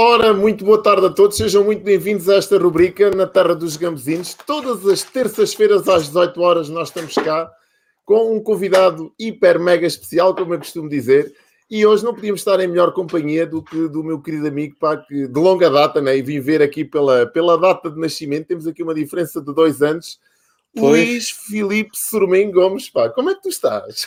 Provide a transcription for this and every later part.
Ora, muito boa tarde a todos, sejam muito bem-vindos a esta rubrica na Terra dos Gambezinhos. Todas as terças-feiras às 18 horas nós estamos cá com um convidado hiper mega especial, como eu costumo dizer, e hoje não podíamos estar em melhor companhia do que do meu querido amigo, pá, que de longa data, né, e vim ver aqui pela, pela data de nascimento, temos aqui uma diferença de dois anos, pois. Luís Filipe Sormen Gomes, pá, como é que tu estás?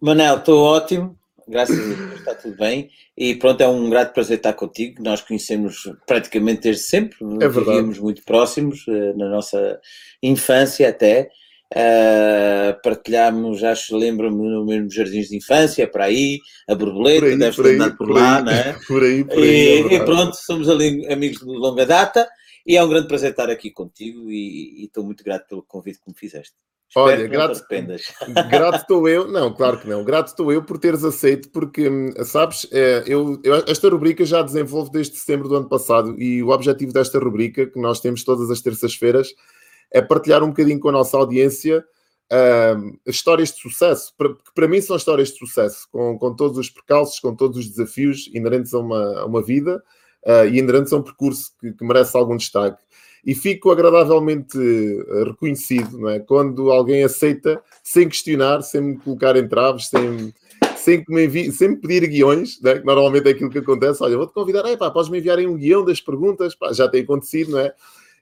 Manel, estou ótimo, graças a Deus, está tudo bem. E pronto, é um grato prazer estar contigo. Nós conhecemos praticamente desde sempre, é vivíamos muito próximos uh, na nossa infância até. Uh, partilhámos, acho, lembro-me, no mesmo jardins de infância, para aí, a borboleta, aí, deve ter andado por, por lá, não é? Por aí, por aí. E, é e, pronto, somos ali amigos de longa data. E é um grande prazer estar aqui contigo e, e estou muito grato pelo convite que me fizeste. Olha, grato, grato estou eu, não, claro que não, grato estou eu por teres aceito, porque, hum, sabes, é, eu, eu, esta rubrica já desenvolvo desde setembro do ano passado e o objetivo desta rubrica, que nós temos todas as terças-feiras, é partilhar um bocadinho com a nossa audiência uh, histórias de sucesso, que para mim são histórias de sucesso, com, com todos os percalços, com todos os desafios inerentes a uma, a uma vida uh, e inerentes a um percurso que, que merece algum destaque e fico agradavelmente eh, reconhecido, não é? Quando alguém aceita sem questionar, sem me colocar em traves, sem, sem, me envi... sem me pedir guiões, né? que normalmente é aquilo que acontece. Olha, vou-te convidar, pá, podes me enviarem um guião das perguntas, pá, já tem acontecido, não é?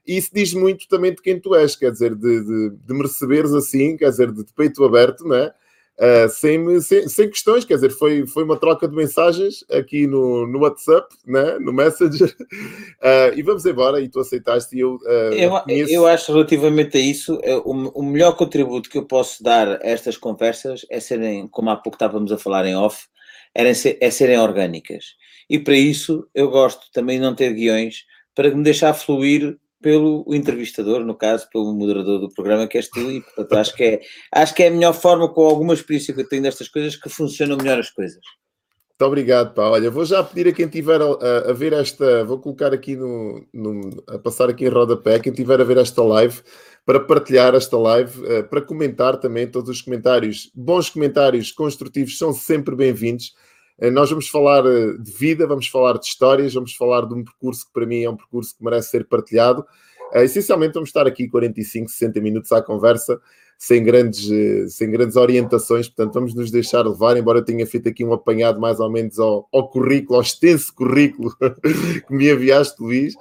E isso diz muito também de quem tu és, quer dizer, de, de, de me receberes assim, quer dizer, de peito aberto, não é? Uh, sem, sem, sem, questões, quer dizer, foi, foi uma troca de mensagens aqui no, no WhatsApp, né? no Messenger, uh, e vamos embora, e tu aceitaste e eu, uh, eu, conheço... eu acho relativamente a isso, o, o, melhor contributo que eu posso dar a estas conversas é serem, como há pouco estávamos a falar em off, é, ser, é serem orgânicas, e para isso eu gosto também de não ter guiões, para me deixar fluir pelo entrevistador, no caso, pelo moderador do programa, que és tu, e portanto acho que é, acho que é a melhor forma, com alguma experiência que eu tenho destas coisas, que funcionam melhor as coisas. Muito obrigado, pá. Olha, vou já pedir a quem tiver a, a ver esta, vou colocar aqui no, no, a passar aqui em rodapé, quem tiver a ver esta live, para partilhar esta live, uh, para comentar também todos os comentários. Bons comentários construtivos são sempre bem-vindos. Uh, nós vamos falar uh, de vida, vamos falar de histórias, vamos falar de um percurso que para mim é um percurso que merece ser partilhado. essencialmente vamos estar aqui 45, 60 minutos à conversa sem grandes, eh, sem grandes orientações, portanto vamos nos deixar levar, embora eu tenha feito aqui um apanhado mais ou menos ao, ao currículo, ao extenso currículo que me enviaste, Luís,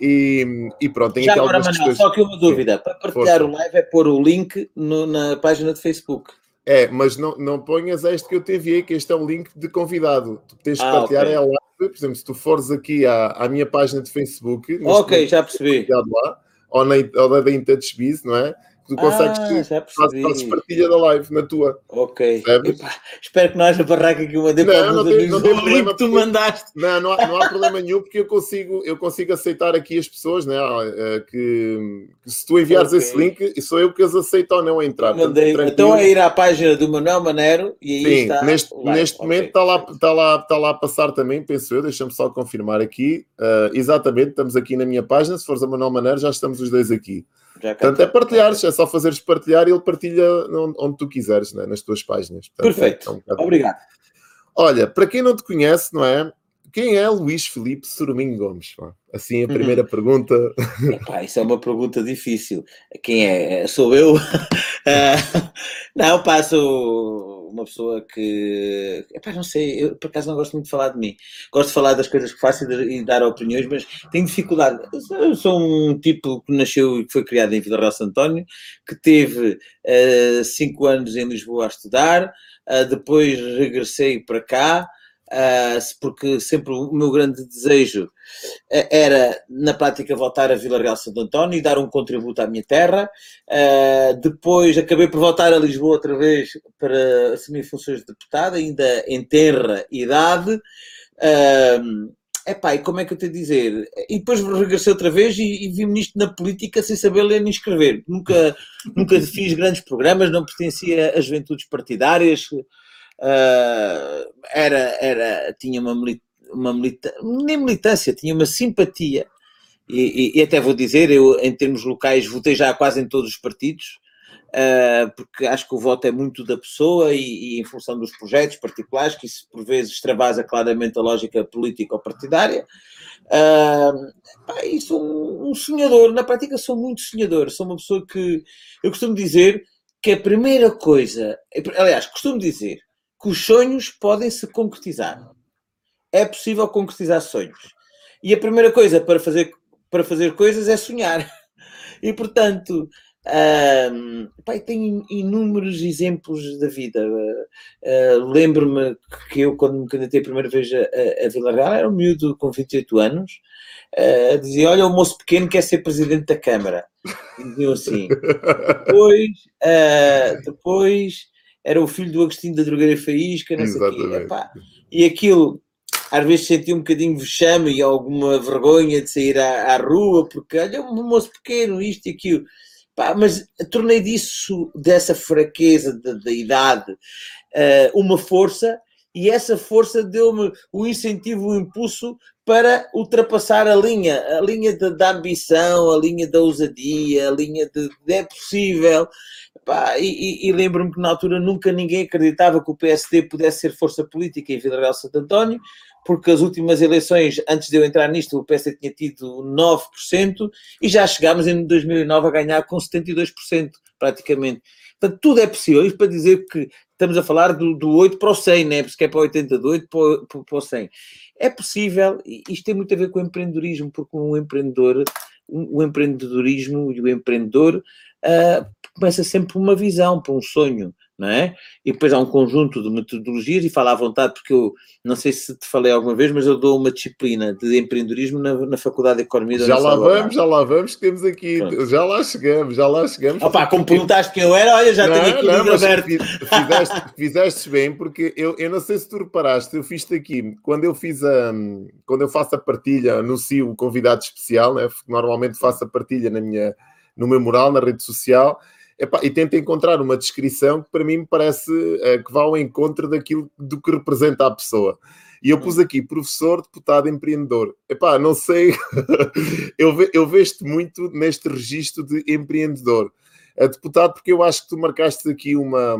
e, e pronto, tem Já aqui agora, Manuel, só que uma dúvida, para partilhar Força. o live é pôr o link no, na página de Facebook. É, mas não, não ponhas este que eu te enviei, que este é o link de convidado. Tu tens que ah, partilhar okay. é a live, por exemplo, se tu fores aqui à, à minha página de Facebook, ok, já percebi. Lá, ou, na, ou da InTouchBiz, não é? Tu consegues ah, fazes partilha da live na tua. Ok. Epá, espero que não haja barraca que eu mandei não, para não tem, não tem problema que tu mandaste. Não, não há, não há problema nenhum porque eu consigo, eu consigo aceitar aqui as pessoas, né? Eh, que, que se tu enviares okay. esse link, sou eu que as aceito ou não a entrar. Mandei. Então é ir à página do Manuel Manero e aí Sim, está. Neste, neste okay. momento está lá, está, lá, está lá a passar também, penso eu, deixa-me só confirmar aqui. Uh, exatamente, estamos aqui na minha página. Se fores a Manuel Manero, já estamos os dois aqui. Portanto, é partilhares, é só fazeres partilhar e ele partilha onde, onde tu quiseres, né? nas tuas páginas. Portanto, Perfeito. É, é um Obrigado. Olha, para quem não te conhece, não é? Quem é Luís Felipe Surminho Gomes? Assim, a primeira uhum. pergunta. Epá, isso é uma pergunta difícil. Quem é? Sou eu? uh, não, sou uma pessoa que. Epá, não sei, eu por acaso não gosto muito de falar de mim. Gosto de falar das coisas que faço e, dar opiniões, mas tenho dificuldade. Eu sou um tipo que nasceu e que foi criado em Vila Real António, que teve uh, cinco anos em Lisboa a estudar, uh, depois regressei para cá. Uh, porque sempre o meu grande desejo uh, era, na prática, voltar a Vila Real Santo António e dar um contributo à minha terra. Uh, depois acabei por voltar a Lisboa outra vez para assumir funções de deputado, ainda em terra idade. Uh, Epá, e como é que eu a dizer? E depois regressei outra vez e, e vi-me nisto na política sem saber ler nem escrever. Nunca, nunca fiz grandes programas, não pertencia às juventudes partidárias, uh, era, era, tinha uma, uma militância, nem militância, tinha uma simpatia, e, e, e, até vou dizer, eu em termos locais votei já quase em todos os partidos, uh, porque acho que o voto é muito da pessoa e, e, em função dos projetos particulares, que isso por vezes extravasa claramente a lógica política ou partidária. Uh, e sou um, um, sonhador, na prática sou muito sonhador, sou uma pessoa que eu costumo dizer que a primeira coisa, aliás, costumo dizer que os sonhos podem se concretizar. É possível concretizar sonhos. E a primeira coisa para fazer, para fazer coisas é sonhar. E portanto, um, pai, tenho inúmeros exemplos da vida. Uh, Lembro-me que eu, quando me candidatei a primeira vez a, a Vila Real, era um miúdo com 28 anos, uh, dizia: Olha, o moço pequeno quer ser presidente da Câmara. E diziam assim. Depois, depois era o filho do Agostinho da Drogaria Faísca, não sei. E aquilo às vezes sentia um bocadinho vexame e alguma vergonha de sair à, à rua, porque olha, um moço pequeno, isto e aquilo. Pá, mas tornei disso, dessa fraqueza da, da idade, uh, uma força, e essa força deu-me o incentivo, o impulso para ultrapassar a linha, a linha da, da ambição, a linha da ousadia, a linha de, de é possível. Pá, e, e lembro-me que na altura nunca ninguém acreditava que o PSD pudesse ser força política em Vila Real Santo António, porque as últimas eleições, antes de eu entrar nisto, o PS tinha tido 9% e já chegámos em 2009 a ganhar com 72%, praticamente. Portanto, tudo é possível. Isto para dizer que estamos a falar do, do 8 para o 100, né? porque é para o 80, do 8 para, para, para o 100. É possível, e isto tem muito a ver com o empreendedorismo, porque um empreendedor, o empreendedorismo e o empreendedor uh, começa sempre por uma visão, por um sonho não é? E depois há um conjunto de metodologias, e fala à vontade, porque eu não sei se te falei alguma vez, mas eu dou uma disciplina de empreendedorismo na, na Faculdade de Economia da Já lá vamos, já lá vamos, temos aqui, Pronto. já lá chegamos, já lá chegamos. Opa, como perguntaste quem eu era, olha, já não, tenho aqui não, o aberto. Fizeste, fizeste bem, porque eu, eu não sei se tu reparaste, eu fiz-te aqui, quando eu fiz a, quando eu faço a partilha, anuncio o convidado especial, né? normalmente faço a partilha na minha, no meu mural, na rede social, Epá, e tenta encontrar uma descrição que para mim me parece uh, que vá ao encontro daquilo do que representa a pessoa. E eu pus aqui professor, deputado, empreendedor. Epá, não sei, eu, ve, eu vejo-te muito neste registro de empreendedor. Uh, deputado, porque eu acho que tu marcaste aqui uma.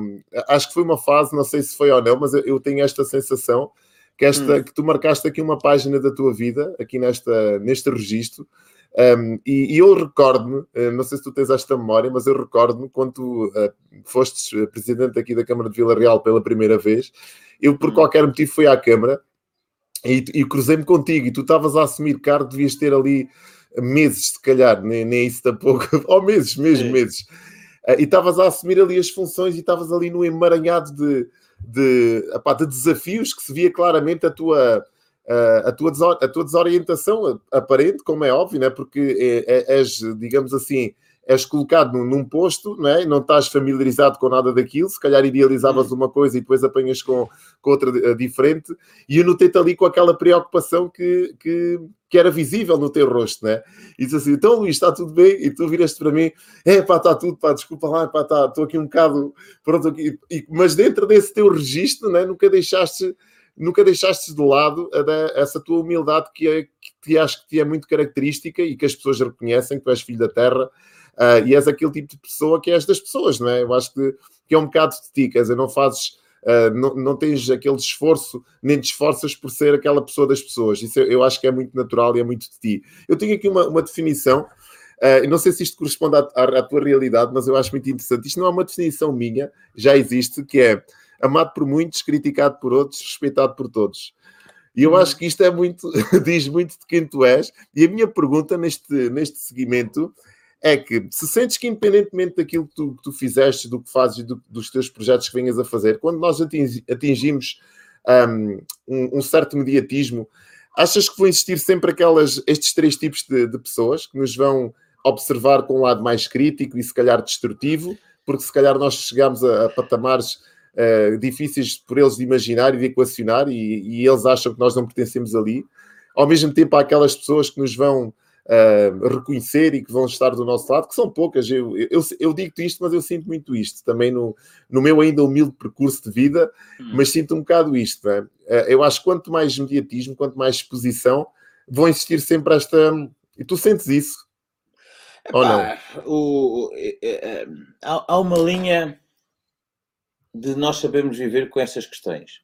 Acho que foi uma fase, não sei se foi ou não, mas eu, eu tenho esta sensação que, esta, hum. que tu marcaste aqui uma página da tua vida, aqui nesta, neste registro, um, e, e, eu recordo-me, eh, não sei se tu tens esta memória, mas eu recordo-me quando tu uh, fostes eh, presidente aqui da Câmara de Vila Real pela primeira vez, eu por hum. qualquer motivo fui à Câmara e, e cruzei-me contigo e tu estavas a assumir cargo, devias ter ali meses, se calhar, nem, nem isso tampouco, ou meses, mesmo Sim. meses. Uh, e estavas a assumir ali as funções e estavas ali no emaranhado de, de, apá, de desafios que se via claramente a tua Uh, a, tua a tua desorientação aparente, como é óbvio, né? porque é, é, és, digamos assim, és colocado num, num posto não, é? não estás familiarizado com nada daquilo, se calhar idealizavas hum. uma coisa e depois apanhas com, com outra uh, diferente, e eu notei-te ali com aquela preocupação que, que, que, era visível no teu rosto, né? E disse assim: então Luís, está tudo bem? E tu viraste para mim: é pá, está tudo, pá, desculpa lá, pá, tá, estou aqui um bocado, pronto, aqui. E, mas dentro desse teu registro, né, nunca deixaste nunca deixaste de lado a, essa tua humildade que, é, que te acho que te é muito característica e que as pessoas reconhecem que tu és filho da terra uh, e és aquele tipo de pessoa que és das pessoas, não é? Eu acho que, que é um bocado de ti, quer dizer, não fazes. Uh, não, não tens aquele esforço, nem te esforças por ser aquela pessoa das pessoas. Isso eu, eu acho que é muito natural e é muito de ti. Eu tenho aqui uma, uma definição Uh, não sei se isto corresponde à, à, à, tua realidade, mas eu acho muito interessante. Isto não é uma definição minha, já existe, que é amado por muitos, criticado por outros, respeitado por todos. E eu uhum. acho que isto é muito, diz muito de quem tu és. E a minha pergunta neste, neste seguimento é que se sentes que, independentemente daquilo que tu, que tu fizeste, do que fazes e do, dos teus projetos que venhas a fazer, quando nós atingi, atingimos um, um, um, certo mediatismo, achas que vão existir sempre aquelas, estes três tipos de, de pessoas que nos vão observar com um lado mais crítico e se calhar destrutivo, porque se calhar nós chegamos a, a patamares uh, difíceis por eles de imaginar e de equacionar, e, e, eles acham que nós não pertencemos ali. Ao mesmo tempo, há aquelas pessoas que nos vão uh, reconhecer e que vão estar do nosso lado, que são poucas. Eu, eu, eu digo-te isto, mas eu sinto muito isto também no, no meu ainda humilde percurso de vida, hum. mas sinto um bocado isto. É? Uh, eu acho que quanto mais mediatismo, quanto mais exposição, vão existir sempre esta. E tu sentes isso? Epá, o, é, é, há, há uma linha de nós sabermos viver com essas questões.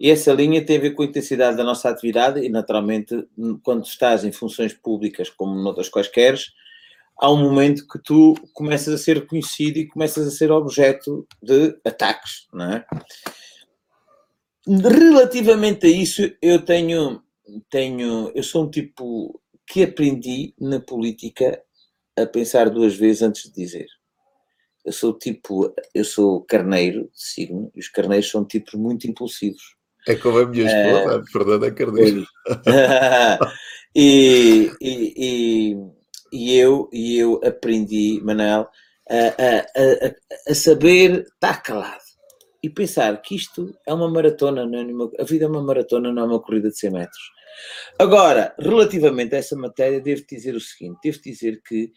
E essa linha tem a ver com a intensidade da nossa atividade e, naturalmente, quando estás em funções públicas, como noutras quaisquer, há um momento que tu começas a ser reconhecido e começas a ser objeto de ataques, não é? Relativamente a isso, eu tenho, tenho, eu sou um tipo que aprendi na política a pensar duas vezes antes de dizer. Eu sou tipo, eu sou carneiro de signo, e os carneiros são tipos muito impulsivos. É como a minha esposa, uh, Fernanda Carneiro. e, e, e, e, eu, e eu aprendi, Manel, a, a, a, a saber estar calado e pensar que isto é uma maratona, não é uma, a vida é uma maratona, não é uma corrida de 100 metros. Agora, relativamente a essa matéria, devo dizer o seguinte: devo dizer que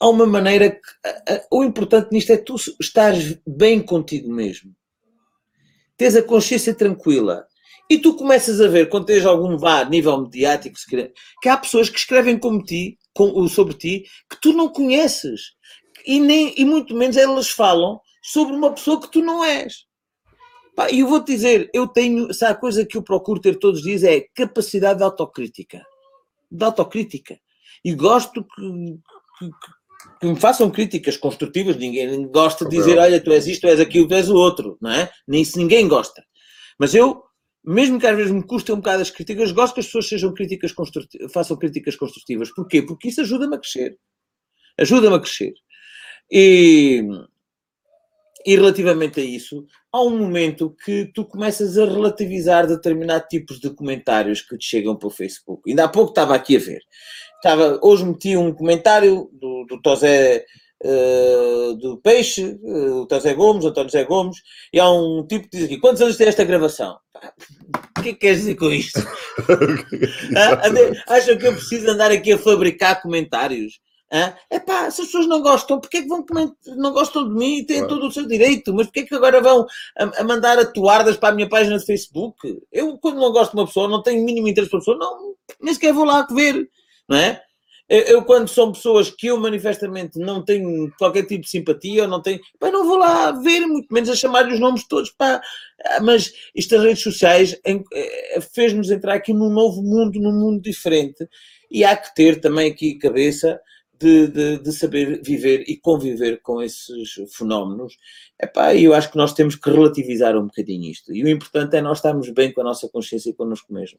há uma maneira que o importante nisto é tu estares bem contigo mesmo, tens a consciência tranquila. E tu começas a ver, quando tens algum vá nível mediático, que há pessoas que escrevem como ti, com, sobre ti, que tu não conheces. E, nem, e muito menos elas falam sobre uma pessoa que tu não és. E eu vou-te dizer, eu tenho, se há coisa que eu procuro ter todos os dias é capacidade de autocrítica. De autocrítica. E gosto que, que, que me façam críticas construtivas. Ninguém gosta de dizer, olha, tu és isto, tu és aquilo, tu és o outro, não é? Nem isso ninguém gosta. Mas eu, mesmo que às vezes me custe um bocado as críticas, gosto que as pessoas sejam críticas construtivas, façam críticas construtivas. Porquê? Porque isso ajuda-me a crescer. Ajuda-me a crescer. E, e relativamente a isso, há um momento que tu começas a relativizar determinados tipos de comentários que te chegam para o Facebook. Ainda há pouco estava aqui a ver. Estava, hoje meti um comentário do, do Tosé uh, do Peixe, uh, o Tosé Gomes, António José Gomes, e há um tipo que diz aqui: quantos anos tem esta gravação? O que é que queres dizer com isto? ah, acham que eu preciso andar aqui a fabricar comentários? É pá, se as pessoas não gostam, porque é que vão não gostam de mim e têm claro. todo o seu direito, mas porque é que agora vão a, a, mandar atuardas para a minha página de Facebook? Eu, quando não gosto de uma pessoa, não tenho mínimo interesse para a pessoa, não, nem sequer vou lá ver, não é? Eu, eu, quando são pessoas que eu manifestamente não tenho qualquer tipo de simpatia, ou não tenho, pá, não vou lá ver, muito menos a chamar-lhe os nomes todos, pá. Mas estas redes sociais eh, fez-nos entrar aqui num novo mundo, num mundo diferente, e há que ter também aqui cabeça de, de, de, saber viver e conviver com esses fenómenos, epá, eu acho que nós temos que relativizar um bocadinho isto. E o importante é nós estarmos bem com a nossa consciência e connosco mesmo.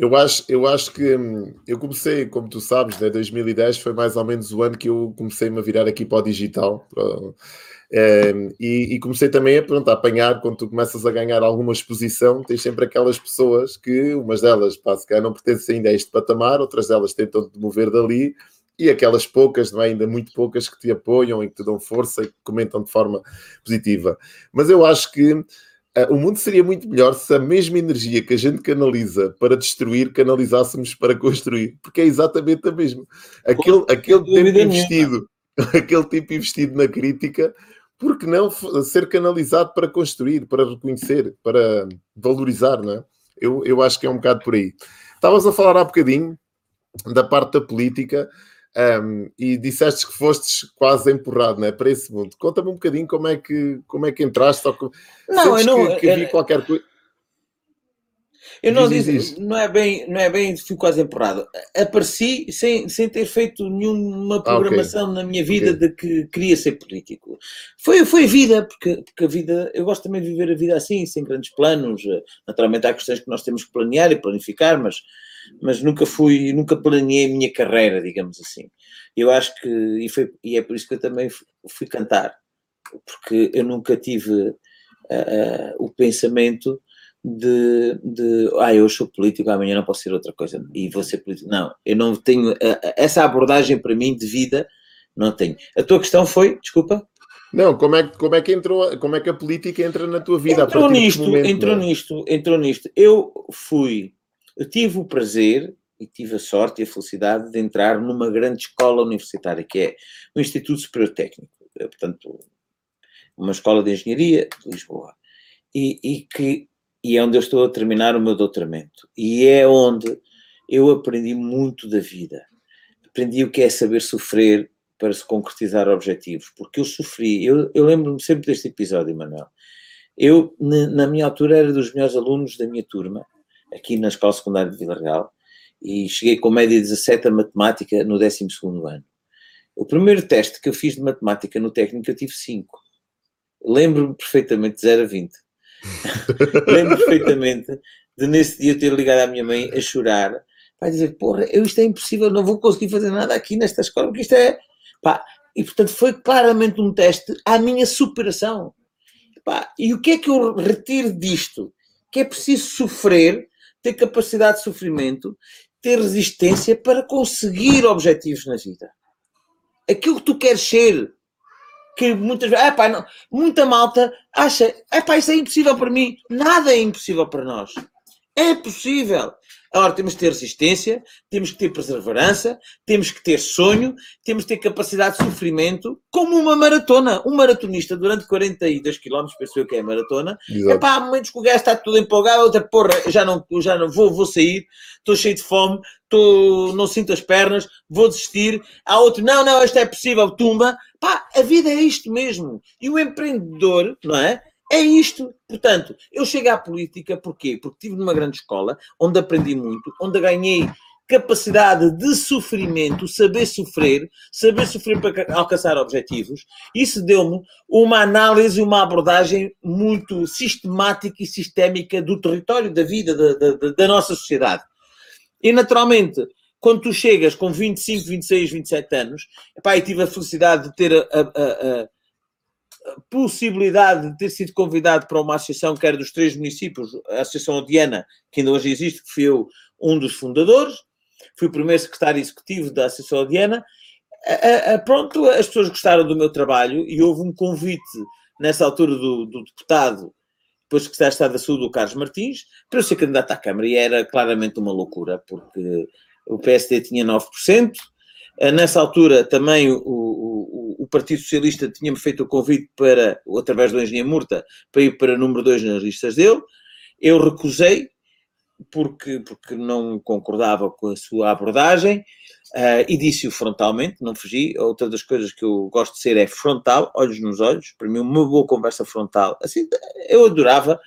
Eu acho, eu acho que hum, eu comecei, como tu sabes, né, 2010 foi mais ou menos o ano que eu comecei-me a virar aqui para o digital. Para, é, e, e, comecei também a, pronto, a apanhar, quando tu começas a ganhar alguma exposição, tens sempre aquelas pessoas que, umas delas, pá, se calhar não pertencem ainda a este patamar, outras delas tentam te mover dali, e aquelas poucas, não é? ainda muito poucas, que te apoiam e que te dão força e que comentam de forma positiva. Mas eu acho que o mundo seria muito melhor se a mesma energia que a gente canaliza para destruir, canalizássemos para construir, porque é exatamente a mesma. Aquele, aquele tempo investido, aquele tempo investido na crítica, porque não ser canalizado para construir, para reconhecer, para valorizar, não é? Eu, eu acho que é um bocado por aí. Estavas a falar há bocadinho da parte da política um, e disseste que fostes quase empurrado né, para esse mundo. Conta-me um bocadinho como é que, como é que entraste, só que, não, eu não, que, que havia qualquer coisa. Eu não diz, disse, não é bem, não é bem, fui quase empurrado. Apareci sem, sem ter feito nenhuma programação ah, okay. na minha vida okay. de que queria ser político. Foi, foi a vida, porque, porque a vida, eu gosto também de viver a vida assim, sem grandes planos. Naturalmente há questões que nós temos que planear e planificar, mas mas nunca fui, nunca planeei a minha carreira, digamos assim. Eu acho que, e, foi, e é por isso que eu também fui cantar, porque eu nunca tive uh, uh, o pensamento de, de, ah, eu sou político, amanhã não posso ser outra coisa e vou ser político. Não, eu não tenho, uh, essa abordagem para mim de vida, não tenho. A tua questão foi, desculpa? Não, como é, como é que entrou, como é que a política entra na tua vida? Entrou nisto, momento, entrou não? É? nisto, entrou nisto. Eu fui eu tive o prazer e tive a sorte e a felicidade de entrar numa grande escola universitária, que é o Instituto Superior Técnico, é, portanto, uma escola de engenharia de Lisboa, e, e, que, e é onde eu estou a terminar o meu doutoramento, e é onde eu aprendi muito da vida. aprendi o que é saber sofrer para se concretizar objetivos, porque eu sofri, eu, eu lembro-me sempre deste episódio, Manuel. Eu, na minha altura, era dos melhores alunos da minha turma, aqui na Escola Secundária de Vila Real, e cheguei com média 17 a matemática no 12 ano. O primeiro teste que eu fiz de matemática no técnico eu tive 5. Lembro-me perfeitamente de 0 a 20. Lembro perfeitamente de nesse dia ter ligado à minha mãe a chorar, vai dizer, porra, eu, isto é impossível, não vou conseguir fazer nada aqui nesta escola, porque isto é... Pá, e portanto foi claramente um teste à minha superação. Pá, e o que é que eu retiro disto? Que é preciso sofrer, ter capacidade de sofrimento, ter resistência para conseguir objetivos na vida. Aquilo que tu queres ser, que muitas vezes, ah, pá, não, muita malta acha, ah, pá, isso é impossível para mim. Nada é impossível para nós. É possível. Ora, temos que ter resistência, temos que ter perseverança, temos que ter sonho, temos que ter capacidade de sofrimento, como uma maratona. Um maratonista durante 42 km, penso eu que é maratona, é pá, há momentos que o gajo está tudo empolgado, outra porra, já não, já não vou, vou sair, estou cheio de fome, estou, não sinto as pernas, vou desistir. Há outro, não, não, isto é possível, tumba. Pá, a vida é isto mesmo. E o empreendedor, não é? É isto. Portanto, eu chego à política porquê? Porque estive numa grande escola, onde aprendi muito, onde ganhei capacidade de sofrimento, saber sofrer, saber sofrer para alcançar objetivos. Isso deu-me uma análise, uma abordagem muito sistemática e sistémica do território, da vida, da, da, da nossa sociedade. E, naturalmente, quando tu chegas com 25, 26, 27 anos, epá, e tive a felicidade de ter a, a, a possibilidade de ter sido convidado para uma associação que era dos três municípios, a Associação Odiana, que ainda hoje existe, que fui eu um dos fundadores, fui o primeiro secretário executivo da Associação Odiana. A, a, pronto, as pessoas gostaram do meu trabalho e houve um convite nessa altura do, do deputado, depois secretário de Estado da Saúde, o Carlos Martins, para eu ser candidato à Câmara e era claramente uma loucura, porque o PSD tinha 9%, eh, nessa altura também o Partido Socialista tinha-me feito o convite para, através do engenheiro Murta, para ir para número 2 nas listas dele. Eu recusei, porque, porque não concordava com a sua abordagem, uh, e disse-o frontalmente, não fugi. Outra das coisas que eu gosto de ser é frontal, olhos nos olhos. Para mim, uma boa conversa frontal. Assim, eu adorava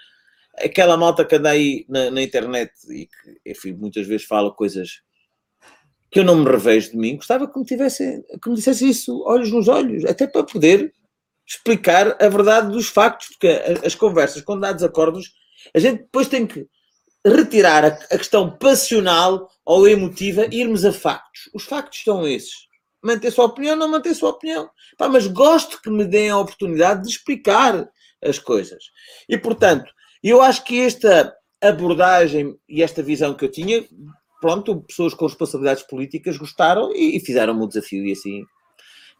aquela malta que anda aí na, na internet e que, enfim, muitas vezes fala coisas que eu não me revejo de mim, gostava que me, que me dissesse isso olhos nos olhos, até para poder explicar a verdade dos factos, porque as conversas com dados acordos, a gente depois tem que retirar a, a questão passional ou emotiva e irmos a factos. Os factos são esses. Manter sua opinião, não manter sua opinião. Pá, mas gosto que me deem a oportunidade de explicar as coisas. E, portanto, eu acho que esta abordagem e esta visão que eu tinha pronto, pessoas com responsabilidades políticas gostaram e, e fizeram-me o desafio e assim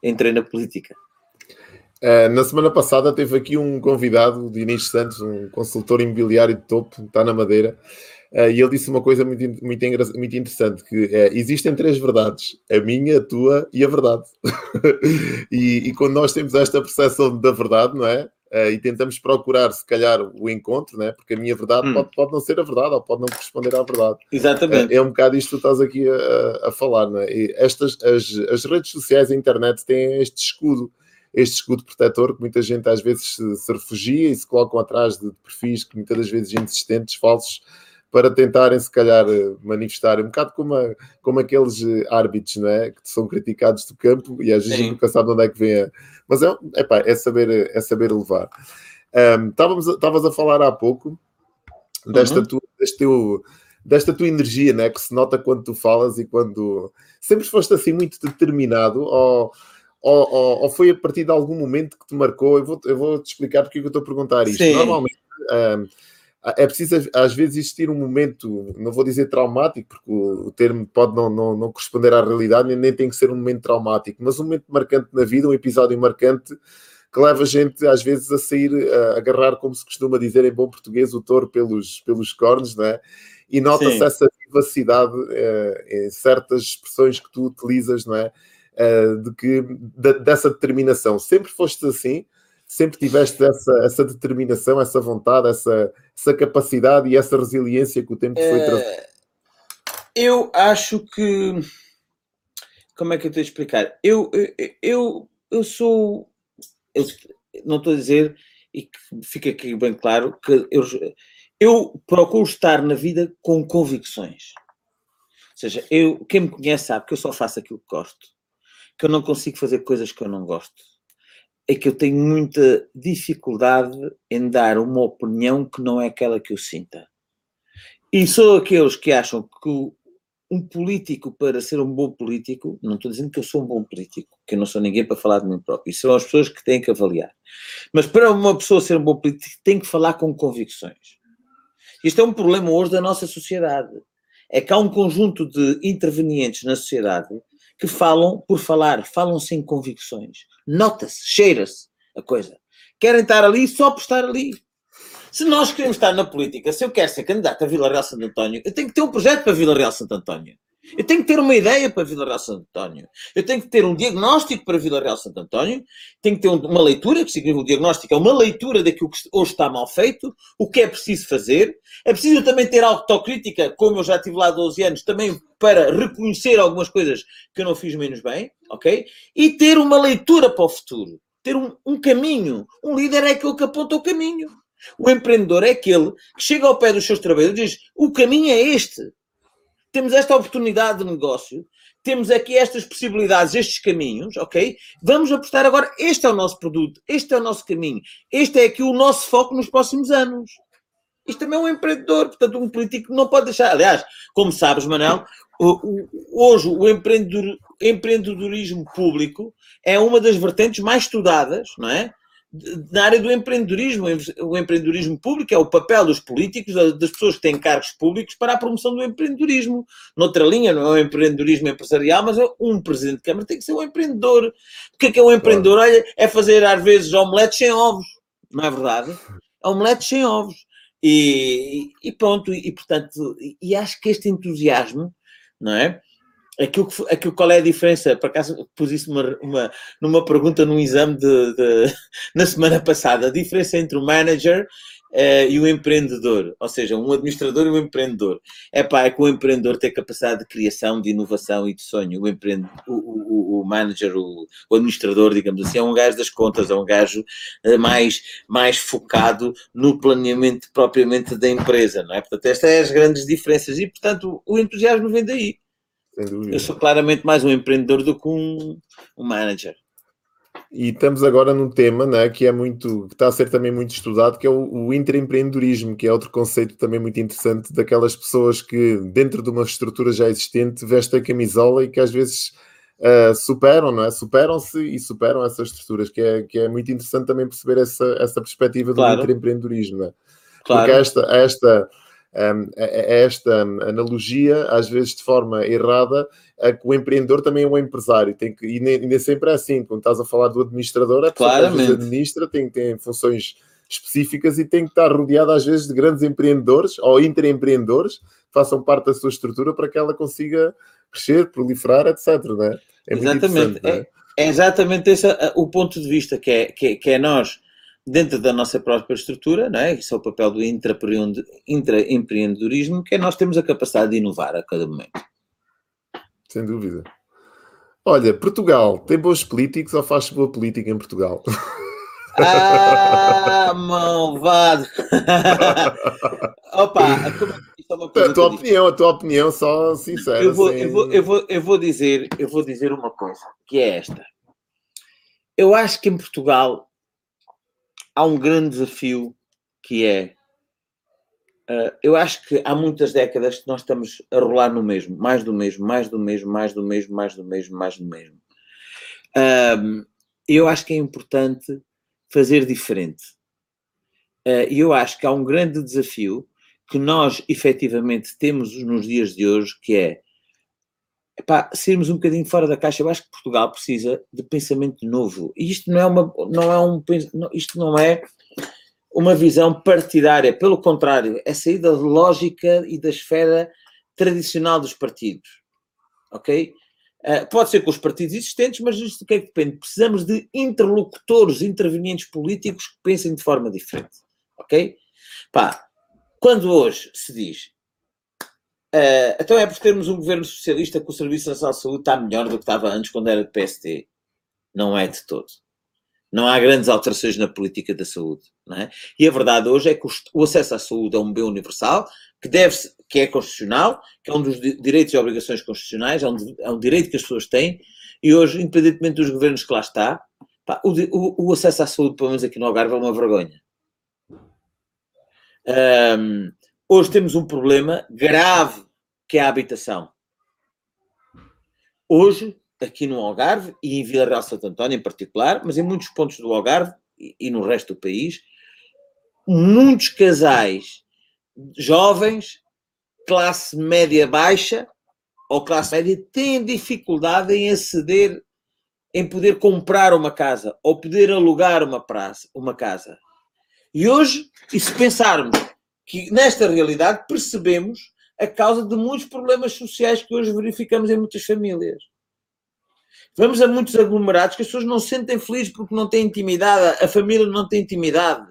entrei na política. Uh, na semana passada teve aqui um convidado, Dinis Santos, um consultor imobiliário de topo, está na Madeira, uh, e ele disse uma coisa muito, muito, muito interessante, que é, existem três verdades, a minha, a tua e a verdade. e, e, quando nós temos esta percepção da verdade, não é? Uh, e tentamos procurar, se calhar, o encontro, né? porque a minha verdade hum. pode, pode não ser a verdade ou pode não corresponder à verdade. Exatamente. Uh, é um bocado isto que tu estás aqui a, a falar. Né? E estas, as, as redes sociais, a internet têm este escudo, este escudo protetor que muita gente às vezes se, se refugia e se colocam atrás de perfis que muitas das vezes insistentes, falsos, para tentarem, se calhar, eh, manifestar um bocado como, a, como aqueles eh, árbitros, não é? Que são criticados do campo e às vezes nunca sabem onde é que vem a... Mas é, epá, é, saber, é saber levar. Estavas um, a falar há pouco desta, uhum. tua, deste teu, desta tua energia, né? Que se nota quando tu falas e quando... Sempre foste assim muito determinado ou... Ou, ou, ou, foi a partir de algum momento que te marcou? Eu vou, eu vou te explicar porque é eu estou a perguntar isto. Sim. Normalmente, um, é preciso às vezes existir um momento, não vou dizer traumático, porque o, termo pode não, não, não, corresponder à realidade, nem tem que ser um momento traumático, mas um momento marcante na vida, um episódio marcante que leva a gente às vezes a sair, a agarrar, como se costuma dizer em bom português, o touro pelos, pelos cornos, não é? E nota-se essa vivacidade é, em certas expressões que tu utilizas, não é? é de que, de, dessa determinação. Sempre foste assim? Sempre tiveste essa, essa determinação, essa vontade, essa, essa capacidade e essa resiliência que o tempo foi trazendo? Eu acho que, como é que eu tenho de explicar? Eu, eu, eu, eu sou. Eu não estou a dizer, e fica aqui bem claro, que eu, eu procuro estar na vida com convicções. Ou seja, eu, quem me conhece sabe que eu só faço aquilo que gosto, que eu não consigo fazer coisas que eu não gosto. É que eu tenho muita dificuldade em dar uma opinião que não é aquela que eu sinta. E sou aqueles que acham que um político, para ser um bom político, não estou dizendo que eu sou um bom político, que eu não sou ninguém para falar de mim próprio, isso são as pessoas que têm que avaliar. Mas para uma pessoa ser um bom político, tem que falar com convicções. Isto é um problema hoje da nossa sociedade. É que há um conjunto de intervenientes na sociedade que falam por falar, falam sem convicções. Nota-se, cheira-se a coisa. Querem estar ali só por estar ali. Se nós queremos estar na política, se eu quero ser candidato a Vila Real Santo António, eu tenho que ter um projeto para Vila Real Santo António. Eu tenho que ter uma ideia para Vila Real Santo António. Eu tenho que ter um diagnóstico para Vila Real Santo António. Tenho que ter uma leitura, que significa o diagnóstico é uma leitura daquilo que hoje está mal feito, o que é preciso fazer. É preciso também ter autocrítica, como eu já tive lá 12 anos, também para reconhecer algumas coisas que eu não fiz menos bem, ok? E ter uma leitura para o futuro. Ter um, um caminho. Um líder é aquele que aponta o caminho. O empreendedor é aquele que chega ao pé dos seus trabalhadores e diz: o caminho é este. Temos esta oportunidade de negócio, temos aqui estas possibilidades, estes caminhos, ok? Vamos apostar agora. Este é o nosso produto, este é o nosso caminho, este é aqui o nosso foco nos próximos anos. Isto também é um empreendedor, portanto, um político não pode deixar. Aliás, como sabes, Manel, hoje o empreendedor, empreendedorismo público é uma das vertentes mais estudadas, não é? Na área do empreendedorismo. O empreendedorismo público é o papel dos políticos, das pessoas que têm cargos públicos para a promoção do empreendedorismo. Noutra linha, não é o empreendedorismo empresarial, mas é um presidente de Câmara tem que ser um empreendedor. O que é que é um empreendedor? Olha, é fazer às vezes omeletes sem ovos, não é verdade? Omeletes sem ovos. E, e pronto, e, e portanto, e acho que este entusiasmo, não é? Aquilo, que, aquilo qual é a diferença? Por acaso pus isso uma, uma, numa pergunta num exame de, de, na semana passada. A diferença entre o manager uh, e o empreendedor, ou seja, um administrador e um empreendedor. É pá, é que o empreendedor tem capacidade de criação, de inovação e de sonho. O, empreende, o, o, o manager, o, o, administrador, digamos assim, é um gajo das contas, é um gajo uh, mais, mais focado no planeamento propriamente da empresa, não é? Portanto, estas são as grandes diferenças e, portanto, o entusiasmo vem daí. Eu sou claramente mais um empreendedor do que um, um manager. E estamos agora num tema né, que é muito, que está a ser também muito estudado, que é o, o intraempreendedorismo, que é outro conceito também muito interessante daquelas pessoas que, dentro de uma estrutura já existente, vestem a camisola e que às vezes uh, superam, não é? Superam-se e superam essas estruturas, que é, que é muito interessante também perceber essa, essa perspectiva claro. do intraempreendedorismo, não é? Claro. Porque esta, esta um, esta analogia, às vezes de forma errada, a que o empreendedor também é um empresário. Tem que, e nem, nem sempre é assim. Quando estás a falar do administrador, a pessoa administra tem, tem funções específicas e tem que estar rodeado às vezes de grandes empreendedores ou intraempreendedores que façam parte da sua estrutura para que ela consiga crescer, proliferar, etc. Né? É exatamente. É? é, é, exatamente esse o ponto de vista que é, que é, que é nós dentro da nossa própria estrutura, não é? Isso é o papel do intraempreendedorismo, que é nós temos a capacidade de inovar a cada momento. Sem dúvida. Olha, Portugal tem bons políticos ou faz boa política em Portugal? Ah, malvado! Opa, é a tua opinião, a tua opinião só sincera. Eu vou, sem... eu, vou, eu, vou, eu, vou dizer, eu vou dizer uma coisa, que é esta. Eu acho que em Portugal há um grande desafio que é. Uh, eu acho que há muitas décadas que nós estamos a rolar no mesmo, mais do mesmo, mais do mesmo, mais do mesmo, mais do mesmo, mais do mesmo. Uh, eu acho que é importante fazer diferente. Uh, e eu acho que há um grande desafio que nós efetivamente temos nos dias de hoje, que é epá, sermos um bocadinho fora da caixa. Eu acho que Portugal precisa de pensamento novo. E isto não é uma, não é um, isto não é uma visão partidária. Pelo contrário, é sair da lógica e da esfera tradicional dos partidos. Ok? Uh, pode ser com os partidos existentes, mas isto do que é que depende? Precisamos de interlocutores, intervenientes políticos que pensem de forma diferente. Ok? Pá, quando hoje se diz Uh, então é por termos um governo socialista que o Serviço Nacional de Saúde está melhor do que estava antes, quando era de PST. Não é de todo. Não há grandes alterações na política da saúde. É? E a verdade hoje é que o acesso à saúde é um bem universal, que, deve que é constitucional, que é um dos direitos e obrigações constitucionais, é um, é um direito que as pessoas têm, e hoje, independentemente dos governos que lá está, pá, o, o, o, acesso à saúde, pelo menos aqui no Algarve, é uma vergonha. Um, Hoje temos um problema grave que é a habitação. Hoje, aqui no Algarve e em Vila Real Santo António em particular, mas em muitos pontos do Algarve e, no resto do país, muitos casais jovens, classe média baixa ou classe média, têm dificuldade em aceder, em poder comprar uma casa ou poder alugar uma, praça, uma casa. E hoje, e se pensarmos que nesta realidade percebemos a causa de muitos problemas sociais que hoje verificamos em muitas famílias. Vamos a muitos aglomerados que as pessoas não se sentem felizes porque não têm intimidade, a família não tem intimidade.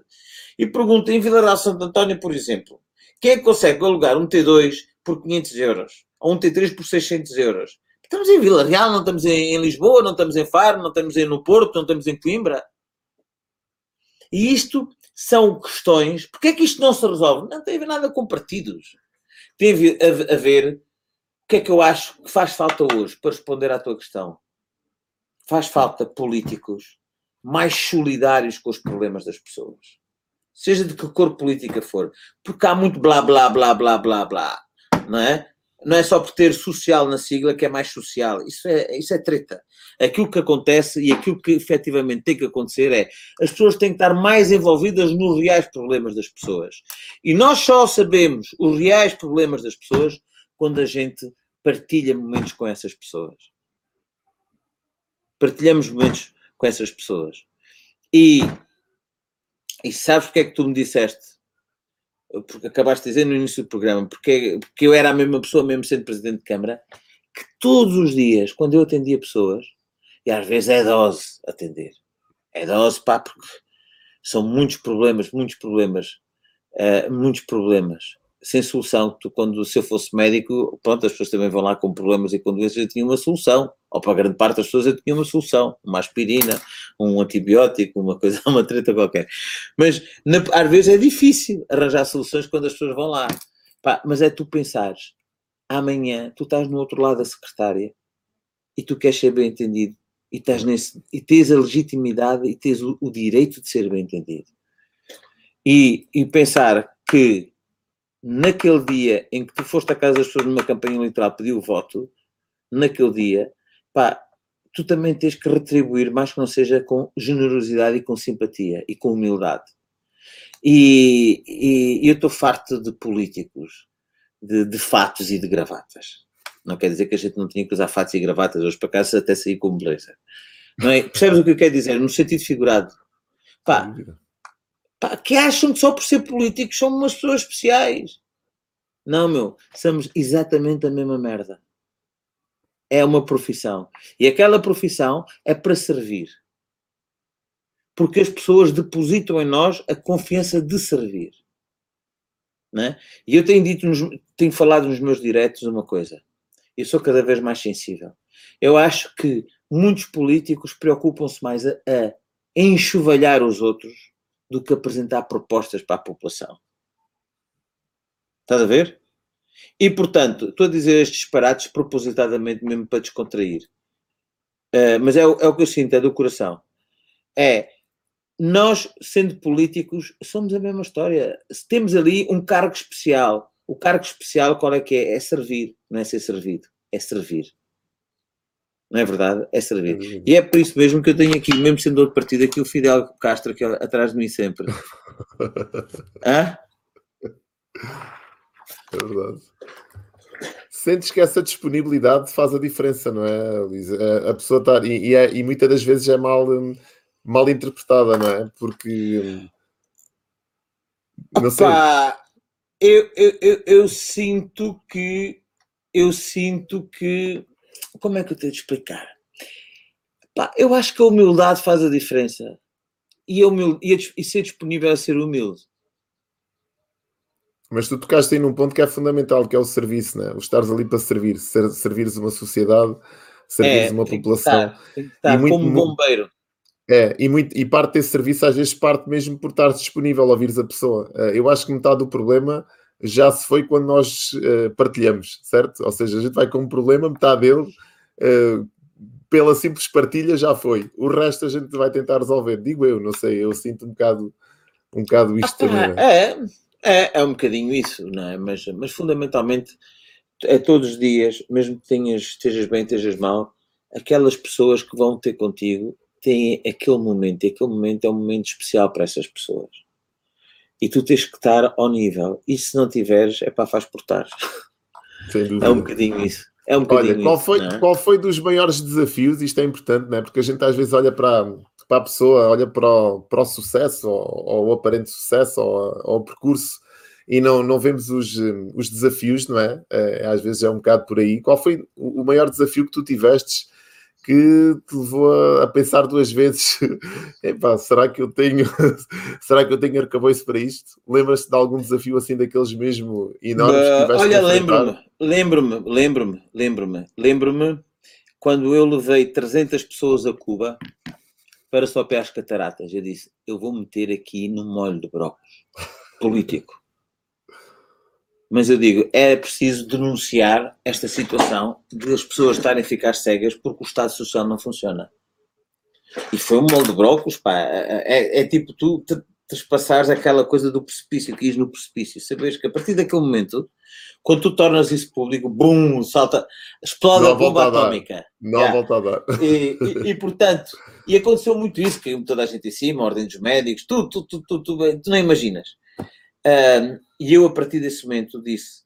E pergunto, em Vila Real Santo António, por exemplo, quem é que consegue alugar um T2 por 500 euros? Ou um T3 por 600 euros? Estamos em Vila Real, não estamos em, Lisboa, não estamos em Faro, não estamos no Porto, não estamos em Coimbra. E isto são questões. Porque é que isto não se resolve? Não tem a ver nada com partidos. Tem a ver o que é que eu acho que faz falta hoje para responder à tua questão. Faz falta políticos mais solidários com os problemas das pessoas. Seja de que cor política for. Porque há muito blá, blá, blá, blá, blá, blá. Não é? Não é só por ter social na sigla que é mais social. Isso é, isso é treta. Aquilo que acontece e aquilo que efetivamente tem que acontecer é as pessoas têm que estar mais envolvidas nos reais problemas das pessoas. E nós só sabemos os reais problemas das pessoas quando a gente partilha momentos com essas pessoas. Partilhamos momentos com essas pessoas. E, e sabes porque é que tu me disseste porque acabaste de dizer no início do programa, porque, porque eu era a mesma pessoa, mesmo sendo presidente de Câmara, que todos os dias, quando eu atendia pessoas, e às vezes é dose atender, é dose, pá, porque são muitos problemas, muitos problemas, uh, muitos problemas sem solução. Tu, quando, se eu fosse médico, pronto, as pessoas também vão lá com problemas e com doenças, eu tinha uma solução. Ou para grande parte das pessoas eu tinha uma solução. Uma aspirina, um antibiótico, uma coisa, uma treta qualquer. Mas na, às vezes é difícil arranjar soluções quando as pessoas vão lá. Pá, mas é tu pensares, amanhã tu estás no outro lado da secretária e tu queres ser bem entendido e, estás nesse, e tens a legitimidade e tens o, o direito de ser bem entendido. E, e pensar que naquele dia em que tu foste à casa das pessoas numa campanha eleitoral pedir o voto, naquele dia, pá, tu também tens que retribuir, mais que não seja com generosidade e com simpatia e com humildade. E, e, e eu estou farto de políticos, de, de, fatos e de gravatas. Não quer dizer que a gente não tinha que usar fatos e gravatas, hoje para casa até sair com beleza. Não é? Percebes o que eu quero dizer? No sentido figurado. Pá, que acham que só por ser políticos são umas pessoas especiais. Não, meu, somos exatamente a mesma merda. É uma profissão. E aquela profissão é para servir. Porque as pessoas depositam em nós a confiança de servir. Né? E eu tenho dito, nos, tenho falado nos meus diretos uma coisa. Eu sou cada vez mais sensível. Eu acho que muitos políticos preocupam-se mais a, a enxovalhar os outros do que apresentar propostas para a população. Estás a ver? E, portanto, estou a dizer estes disparates propositadamente mesmo para descontrair. Uh, mas é, é, o que eu sinto, é do coração. É, nós, sendo políticos, somos a mesma história. Temos ali um cargo especial. O cargo especial, qual é que é? É servir, não é ser servido, é servir. Não é verdade? É servir. É e é por isso mesmo que eu tenho aqui, mesmo sendo outro partido, aqui o Fidel Castro aqui atrás de mim sempre. Hã? É verdade. Sentes que essa disponibilidade faz a diferença, não é, Luísa? É, a pessoa está. E, e, é, e, muitas das vezes é mal, mal interpretada, não é? Porque. Não Opa, sei. Eu, eu, eu, eu sinto que. Eu sinto que como é que eu tenho de explicar? Pá, eu acho que a humildade faz a diferença. E, a humilde, e, a, e ser disponível a ser humilde. Mas tu tocaste aí num ponto que é fundamental, que é o serviço, né? o estares ali para servir, ser, servires uma sociedade, servires é, uma população. Tem que estar como bombeiro. É, e, muito, e parte desse serviço às vezes parte mesmo por estar disponível a ouvires a pessoa. Eh, eu acho que metade do problema já se foi quando nós uh, partilhamos, certo? Ou seja, a gente vai com um problema, metade dele, uh, pela simples partilha, já foi. O resto a gente vai tentar resolver. Digo eu, não sei, eu sinto um bocado, um bocado isto também. É, é, é um bocadinho isso, não é? Mas, mas fundamentalmente é todos os dias, mesmo que tenhas, estejas bem, estejas mal, aquelas pessoas que vão ter contigo têm aquele momento, e aquele momento é um momento especial para essas pessoas. E tu tens que estar ao nível. E se não tiveres, é para faz portar. É um bocadinho isso. É um olha, qual foi, isso, é? qual foi dos maiores desafios? Isto é importante, não é? Porque a gente às vezes olha para, para a pessoa, olha para o, para o sucesso, ou, ou o aparente sucesso, ou, ou, o percurso, e não, não vemos os, os desafios, não é? é? Às vezes é um bocado por aí. Qual foi o maior desafio que tu tivestes que te levou a, pensar duas vezes: epá, será que eu tenho, será que eu tenho arcabouço para isto? Lembras-te de algum desafio assim daqueles mesmo enormes que tiveste Olha, lembro-me, lembro-me, lembro-me, lembro-me, lembro-me quando eu levei 300 pessoas a Cuba para só pé as cataratas. Eu disse: eu vou meter aqui no molho de brócolis político. Mas eu digo, é preciso denunciar esta situação de as pessoas estarem a ficar cegas porque o Estado Social não funciona. E foi um molde de brócolis, pá. É, é, é tipo tu trespassares aquela coisa do precipício, que is no precipício. Sabes que a partir daquele momento, quando tu tornas isso público, bum, salta, explode não a bomba atómica. Não yeah. volta a dar. E, e, e, portanto, e aconteceu muito isso, caiu toda a gente em cima, a ordem dos médicos, tudo, tudo, tudo, tudo, tudo tu não imaginas. Um, e eu, a partir desse momento, disse: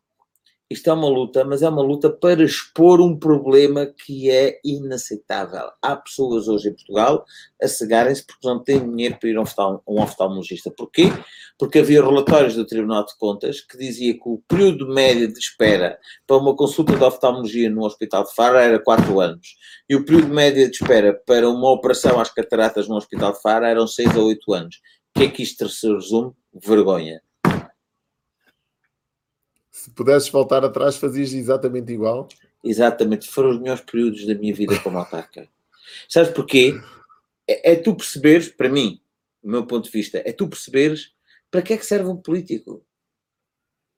isto é uma luta, mas é uma luta para expor um problema que é inaceitável. Há pessoas hoje em Portugal a cegarem-se porque não têm dinheiro para ir a um oftalmologista. Porquê? Porque havia relatórios do Tribunal de Contas que dizia que o período médio de espera para uma consulta de oftalmologia no Hospital de Faro era 4 anos. E o período médio de espera para uma operação às cataratas no Hospital de Faro eram 6 a 8 anos. O que é que isto se resume? Vergonha se pudesses voltar atrás, fazias exatamente igual? Exatamente, foram os melhores períodos da minha vida como autarca. Sabes porquê? É, é, tu perceberes, para mim, do meu ponto de vista, é tu perceberes para que é que serve um político.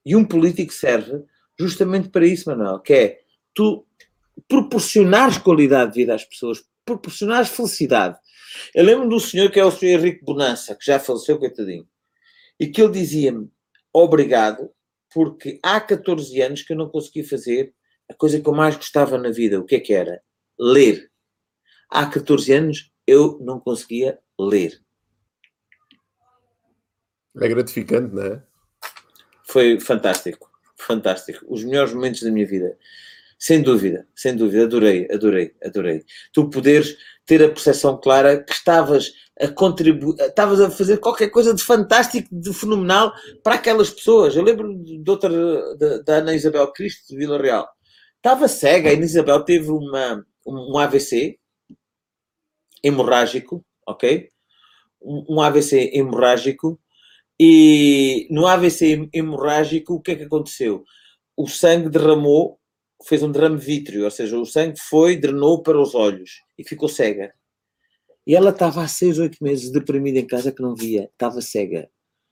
E um político serve justamente para isso, Manuel, que é tu proporcionares qualidade de vida às pessoas, proporcionares felicidade. Eu lembro um senhor que é o senhor Henrique Bonança, que já faleceu, coitadinho, e que ele dizia-me, obrigado, porque há 14 anos que eu não consegui fazer a coisa que eu mais gostava na vida. O que é que era? Ler. Há 14 anos eu não conseguia ler. É gratificante, não é? Foi fantástico, fantástico. Os melhores momentos da minha vida. Sem dúvida, sem dúvida. Adorei, adorei, adorei. Tu poderes ter a percepção clara que estavas a contribuir, estavas a fazer qualquer coisa de fantástico, de fenomenal para aquelas pessoas. Eu lembro de outra, da Ana Isabel Cristo, de Vila Real. Estava cega, a Ana Isabel teve uma, um AVC hemorrágico, ok? Um AVC hemorrágico, e no AVC hemorrágico, o que é que aconteceu? O sangue derramou, fez um derrame vítreo, ou seja, o sangue foi, drenou para os olhos e ficou cega. E ela estava há seis, oito meses deprimida em casa que não via, estava cega.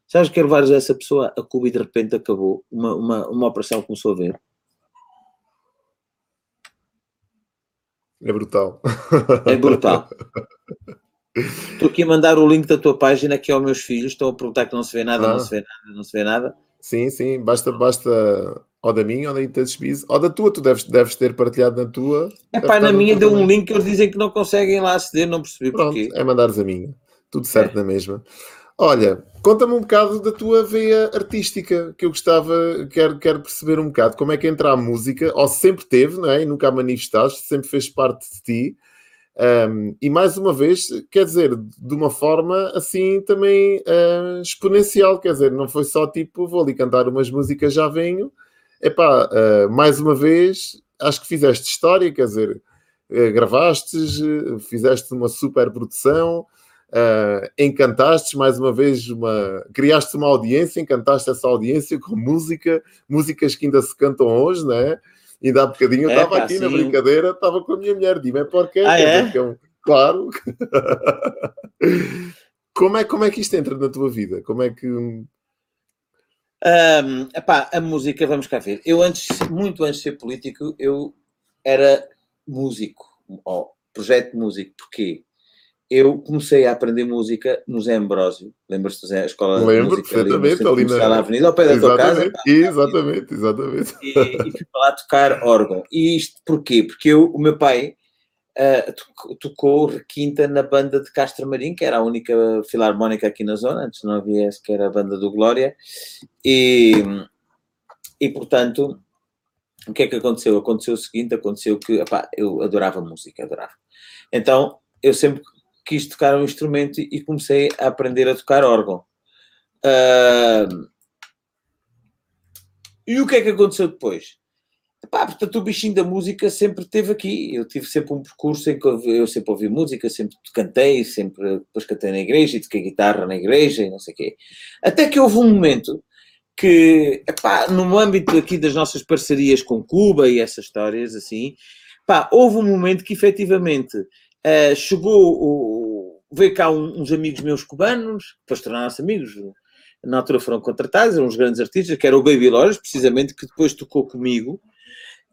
Sabes que levares essa pessoa a Cuba e de repente acabou, uma, uma, uma operação começou a ver? É brutal. É brutal. Estou aqui a mandar o link da tua página aqui aos meus filhos, estão a perguntar que não se vê nada, ah. não se vê nada, não se vê nada. Sim, sim, basta, basta ou da minha, ou da Intouchbiz, ou da tua, tu deves, deves ter partilhado na tua. É pá, na minha deu um link que eles dizem que não conseguem lá aceder, não percebi Pronto, porquê. É mandares a minha, tudo certo é. na mesma. Olha, conta-me um bocado da tua veia artística, que eu gostava, quero, quero perceber um bocado como é que entra a música, ou sempre teve, não é? E nunca a manifestaste, sempre fez parte de ti. Um, e mais uma vez, quer dizer, de uma forma assim também uh, exponencial, quer dizer, não foi só tipo, vou ali cantar umas músicas, já venho, epá, uh, mais uma vez, acho que fizeste história, quer dizer, uh, gravaste, uh, fizeste uma super produção, uh, encantaste mais uma vez, uma, criaste uma audiência, encantaste essa audiência com música, músicas que ainda se cantam hoje, não é? Ainda há bocadinho eu estava aqui sim. na brincadeira, estava com a minha mulher, dime porque ah, é? é um, claro. como, é, como é que isto entra na tua vida? Como é que. Um, epá, a música, vamos cá ver. Eu antes, muito antes de ser político, eu era músico, ou projeto de músico. Porquê? eu comecei a aprender música no Zé Ambrósio. Lembras-te da escola Lembro, de música perfeitamente, ali, ali na avenida, ao pé da tua casa? Exatamente, exatamente. E, e fui para lá tocar órgão. E isto porquê? Porque eu, o meu pai uh, tocou requinta na banda de Castro Marim, que era a única filarmónica aqui na zona, antes não havia essa, que era a banda do Glória. E, e portanto, o que é que aconteceu? Aconteceu o seguinte, aconteceu que, epá, eu adorava música, adorava. Então, eu sempre quis tocar um instrumento e comecei a aprender a tocar órgão. Uh, e o que é que aconteceu depois? Epá, portanto, o bichinho da música sempre teve aqui. Eu tive sempre um percurso em que eu sempre ouvi música, sempre cantei, sempre depois cantei na igreja e toquei guitarra na igreja e não sei o quê. Até que houve um momento que, epá, no âmbito aqui das nossas parcerias com Cuba e essas histórias assim, epá, houve um momento que efetivamente Uh, chegou, o, veio cá um, uns amigos meus cubanos, depois tornaram-se amigos, na altura foram contratados, eram uns grandes artistas, que era o Baby Loras, precisamente, que depois tocou comigo.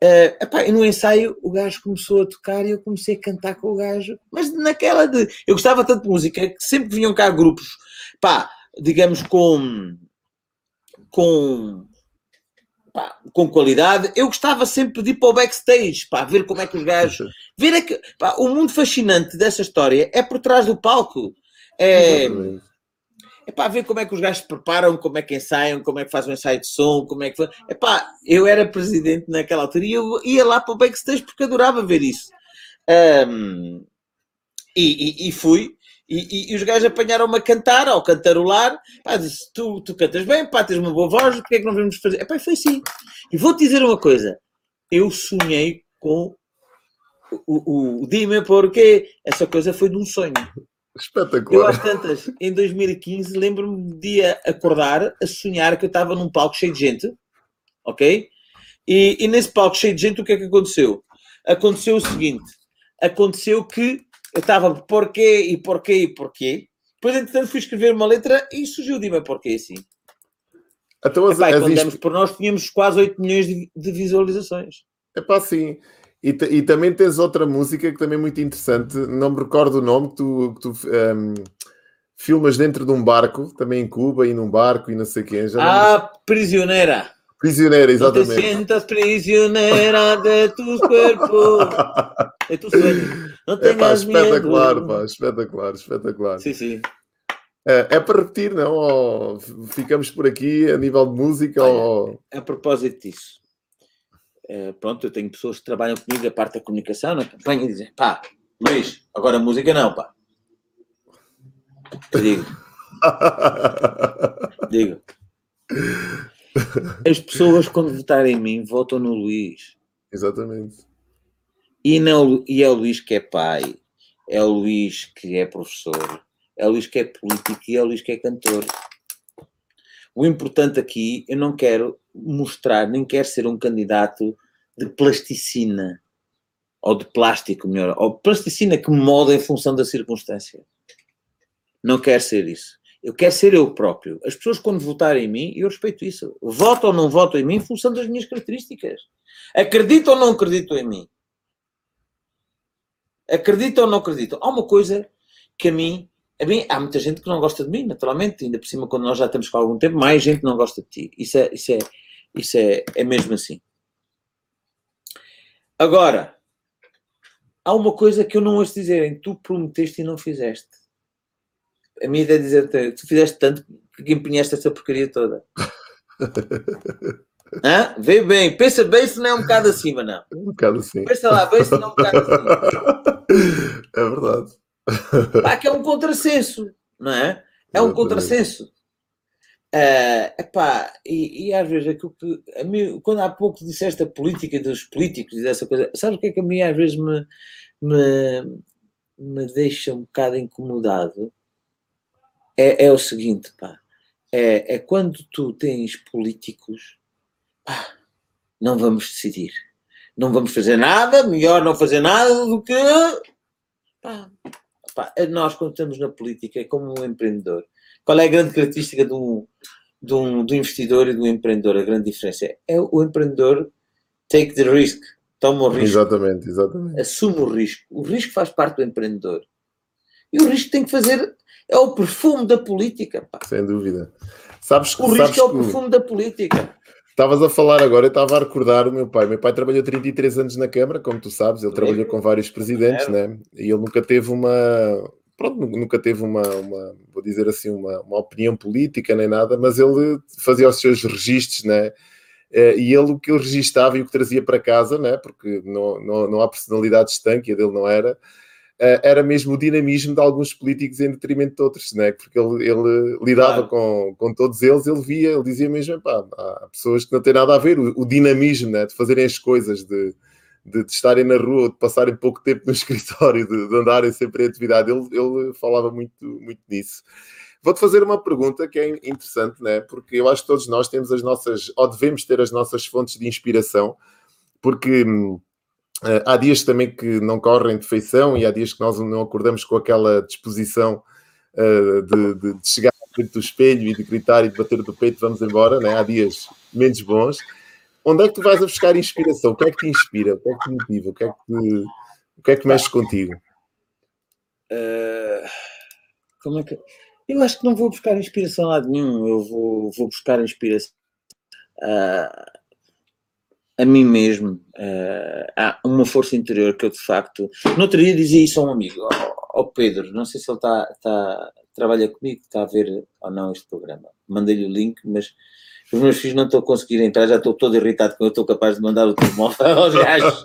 Uh, epá, e no ensaio o gajo começou a tocar e eu comecei a cantar com o gajo, mas naquela de. Eu gostava tanto de música que sempre vinham cá grupos, pá, digamos, com. com pá, com qualidade. Eu gostava sempre de ir para o backstage, para ver como é que os gajos. Ver é que, pá, o mundo fascinante dessa história é por trás do palco. É, é para ver como é que os gajos preparam, como é que ensaiam, como é que fazem um ensaio de som, como é que. É pá, eu era presidente naquela altura e eu ia lá para o backstage porque adorava ver isso. Um, e, e, e fui. E, e, os gajos apanharam-me a cantar, ao cantarolar. Pá, disse: tu, tu cantas bem, pá, tens uma boa voz, porque é que não vamos fazer? Epá, foi assim. E vou-te dizer uma coisa: eu sonhei com o, o, o Dime porque essa coisa foi de um sonho. Espetacular. Eu, às tantas, em 2015, lembro-me de acordar a sonhar que eu estava num palco cheio de gente, ok? E, e nesse palco cheio de gente, o que é que aconteceu? Aconteceu o seguinte: aconteceu que eu estava porquê e porquê e porquê. Depois, entretanto, fui escrever uma letra e surgiu de me porquê assim. Então, as, Epá, as quando demos por nós, tínhamos quase 8 milhões de, de visualizações. É pá, sim. E, e, também tens outra música que também é muito interessante, não me recordo o nome, que tu, que tu um, filmas dentro de um barco, também em Cuba, e num barco e não sei quem. Já ah, não... Prisioneira! Prisioneira, exatamente. No te sientas prisionera de tus cuerpos, de tus sueños. Não tenhas Epá, espetacular, medo. Pá, espetacular, espetacular. Sim, sim. É, é para repetir, não? Ou ficamos por aqui a nível de música? Olha, ou... A propósito disso, é, pronto, eu tenho pessoas que trabalham comigo a parte da comunicação na campanha e dizem: pá, Luís, agora música não, pá. Eu digo. digo. As pessoas, quando votarem em mim, votam no Luís. Exatamente. E, não, e é o Luís que é pai, é o Luís que é professor, é o Luís que é político e é o Luís que é cantor. O importante aqui, eu não quero mostrar, nem quero ser um candidato de plasticina, ou de plástico, melhor, ou plasticina que molda em função da circunstância. Não quero ser isso. Eu quero ser eu próprio. As pessoas, quando votarem em mim, eu respeito isso. Votam ou não votam em mim em função das minhas características. Acreditam ou não acreditam em mim? Acreditam ou não acreditam? Há uma coisa que a mim, a mim, há muita gente que não gosta de mim, naturalmente, ainda por cima, quando nós já estamos com algum tempo, mais gente não gosta de ti. Isso é, isso é, isso é, é mesmo assim. Agora, há uma coisa que eu não ouço dizerem: tu prometeste e não fizeste a minha ideia é dizer tu fizeste tanto que empenhaste essa porcaria toda. Hã? Vê bem, pensa bem se não é um bocado acima, não. Um bocado assim. Pensa lá, bem se não é um bocado acima. É verdade. Pá, que é um contrassenso, não é? É um contrassenso. Uh, epá, e, e às vezes aquilo que a mim, quando há pouco disseste a política dos políticos e dessa coisa, sabe o que é que a mim às vezes me, me, me deixa um bocado incomodado? é, é o seguinte, pá. É, é quando tu tens políticos, pá, não vamos decidir. Não vamos fazer nada, melhor não fazer nada do que. Pá, pá, nós, quando estamos na política, é como um empreendedor. Qual é a grande característica de um, de um, do investidor e do empreendedor? A grande diferença é o empreendedor take the risk, toma o risco. Exatamente, exatamente. Assume o risco. O risco faz parte do empreendedor. E o risco tem que fazer. É o perfume da política. Pá. Sem dúvida. Sabes, o risco é o perfume da política. Estavas a falar agora, eu estava a recordar o meu pai. Meu pai trabalhou 33 anos na Câmara, como tu sabes, ele trabalhou com vários presidentes, né? E ele nunca teve uma. Pronto, nunca teve uma, uma vou dizer assim, uma, uma opinião política nem nada, mas ele fazia os seus registros, né? Eh, e ele o que ele registava e o que trazia para casa, né? Porque não, não, não há personalidade estanque, a dele não era eh, era mesmo o dinamismo de alguns políticos em detrimento de outros, né? porque ele, ele lidava claro. com, com todos eles, ele via, ele dizia mesmo, pá, há pessoas que não têm nada a ver, o, o dinamismo né? de fazerem as coisas, de, de, de, estarem na rua, de passarem pouco tempo no escritório, de, de andarem sempre em atividade, ele, ele falava muito, muito nisso. Vou-te fazer uma pergunta que é interessante, né? porque eu acho que todos nós temos as nossas, ou devemos ter as nossas fontes de inspiração, porque hum, Uh, há dias também que não correm de feição e há dias que nós não acordamos com aquela disposição uh, de, de, de, chegar frente do espelho e de gritar e de bater do peito, vamos embora, né? há dias menos bons. Onde é que tu vais a buscar inspiração? O que é que te inspira? O que é que te motiva? O que é que, te, o que, é que mexe contigo? Uh, como é que... Eu acho que não vou buscar inspiração lá de nenhum, eu vou, vou buscar inspiração. Uh, a mim mesmo. Uh, há uma força interior que eu, de facto. No outro dia dizia isso a um amigo, ao, ao Pedro, não sei se ele está, está, trabalha comigo, está a ver ou não este programa. Mandei-lhe o link, mas os meus filhos não estão a conseguir entrar, já estou todo irritado com eu estou capaz de mandar o telemóvel aos gajos.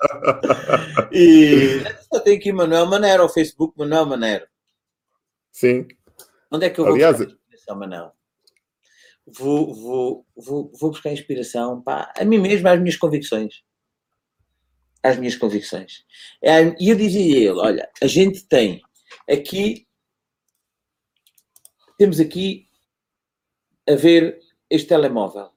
E só tem aqui Manuel Manero, ao Facebook Manuel Manero. Sim. Onde é que eu vou Aliás, buscar Manuel? vou, vou, vou, vou buscar inspiração pá, a mim mesmo, às minhas convicções. Às minhas convicções. É, e eu dizia a ele: olha, a gente tem aqui, temos aqui a ver este telemóvel.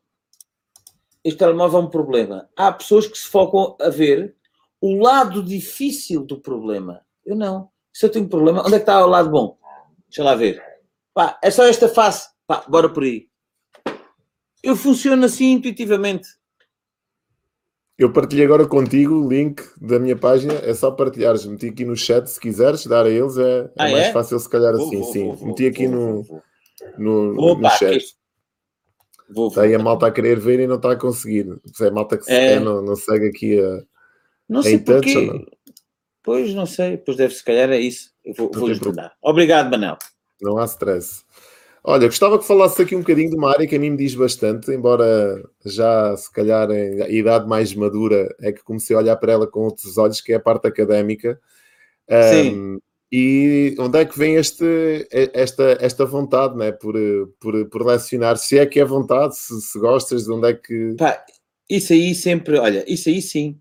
Este telemóvel é um problema. Há pessoas que se focam a ver o lado difícil do problema. Eu não. Se eu tenho um problema, onde é que está o lado bom? Deixa lá ver. Pá, é só esta face. Pá, bora por aí. Eu funciono assim intuitivamente. Eu partilhei agora contigo o link da minha página, é só partilhares. Meti aqui no chat se quiseres, dar a eles, é, é ah, mais é? fácil se calhar vou, assim, vou, sim. Vou, Meti aqui no, no, no chat. Vou, Está aí a malta a querer ver e não está a conseguir. Se é malta que é... não, não segue aqui a. Não sei porquê. Não? Pois não sei, pois deve se calhar é isso. Eu vou, vou lhes mandar. Obrigado, Manel. Não há stress. Olha, gostava que falasses aqui um bocadinho de uma área que a mim me diz bastante, embora já se calhar em idade mais madura é que comecei a olhar para ela com outros olhos, que é a parte académica. Sim. Um, e onde é que vem este, esta, esta vontade, né? por, por, por lecionar? Se é que é vontade, se, se gostas, de onde é que. Pá, isso aí sempre, olha, isso aí sim,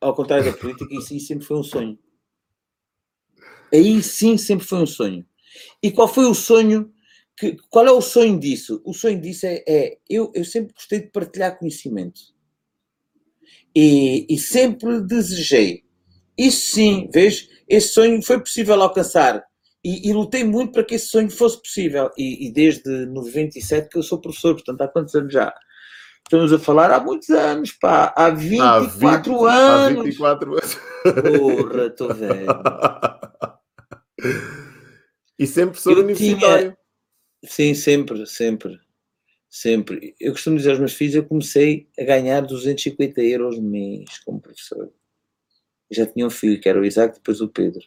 ao contrário da política, isso aí sempre foi um sonho. Aí sim sempre foi um sonho. E qual foi o sonho que, qual é o sonho disso? O sonho disso é, é eu, eu sempre gostei de partilhar conhecimento. E, e sempre desejei. Isso sim, vês? Esse sonho foi possível alcançar. E, e, lutei muito para que esse sonho fosse possível. E, e, desde 97 que eu sou professor, portanto, há quantos anos já? Estamos a falar há muitos anos, pá. Há 24 há 20, anos. Há 24 anos. Porra, estou velho. E sempre professor eu universitário. Tinha, Sim, sempre, sempre. Sempre. Eu costumo dizer aos meus filhos, eu comecei a ganhar 250 euros mês como professor. Já tinha um filho, que era o Isaac, depois o Pedro.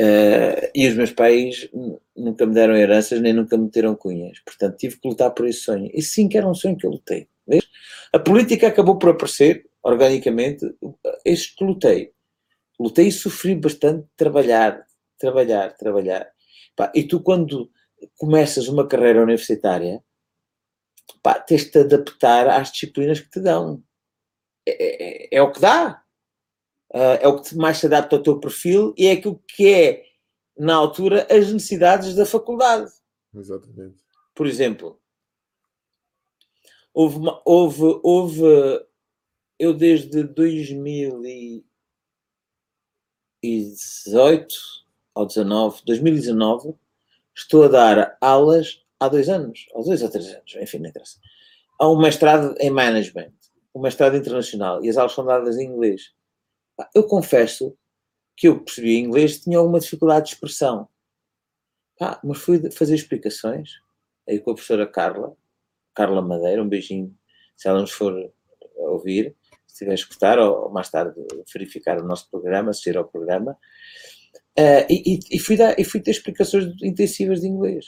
Uh, e os meus pais nunca me deram heranças, nem nunca me meteram cunhas. Portanto, tive que lutar por esse sonho. E sim que era um sonho que eu lutei. Vês? A política acabou por aparecer, organicamente, este que lutei. Lutei e sofri bastante trabalhar, trabalhar, trabalhar. Pá, e tu, quando começas uma carreira universitária, pá, tens de te adaptar às disciplinas que te dão. É, é, é o que dá. Uh, é o que mais se adapta ao teu perfil e é aquilo que é, na altura, as necessidades da faculdade. Exatamente. Por exemplo, houve, uma, houve, houve eu desde 2018 ou 19, 2019, estou a dar aulas há dois anos, ou dois ou três anos, enfim, não interessa. Há um mestrado em management, um mestrado internacional, e as aulas são dadas em inglês. Eu confesso que eu percebi inglês tinha alguma dificuldade de expressão. Ah, mas fui fazer explicações aí com a professora Carla, Carla Madeira, um beijinho, se ela nos for ouvir, se estiver a escutar, ou mais tarde verificar o nosso programa, assistir ao programa, uh, e, e, fui dar, e fui ter explicações intensivas de inglês.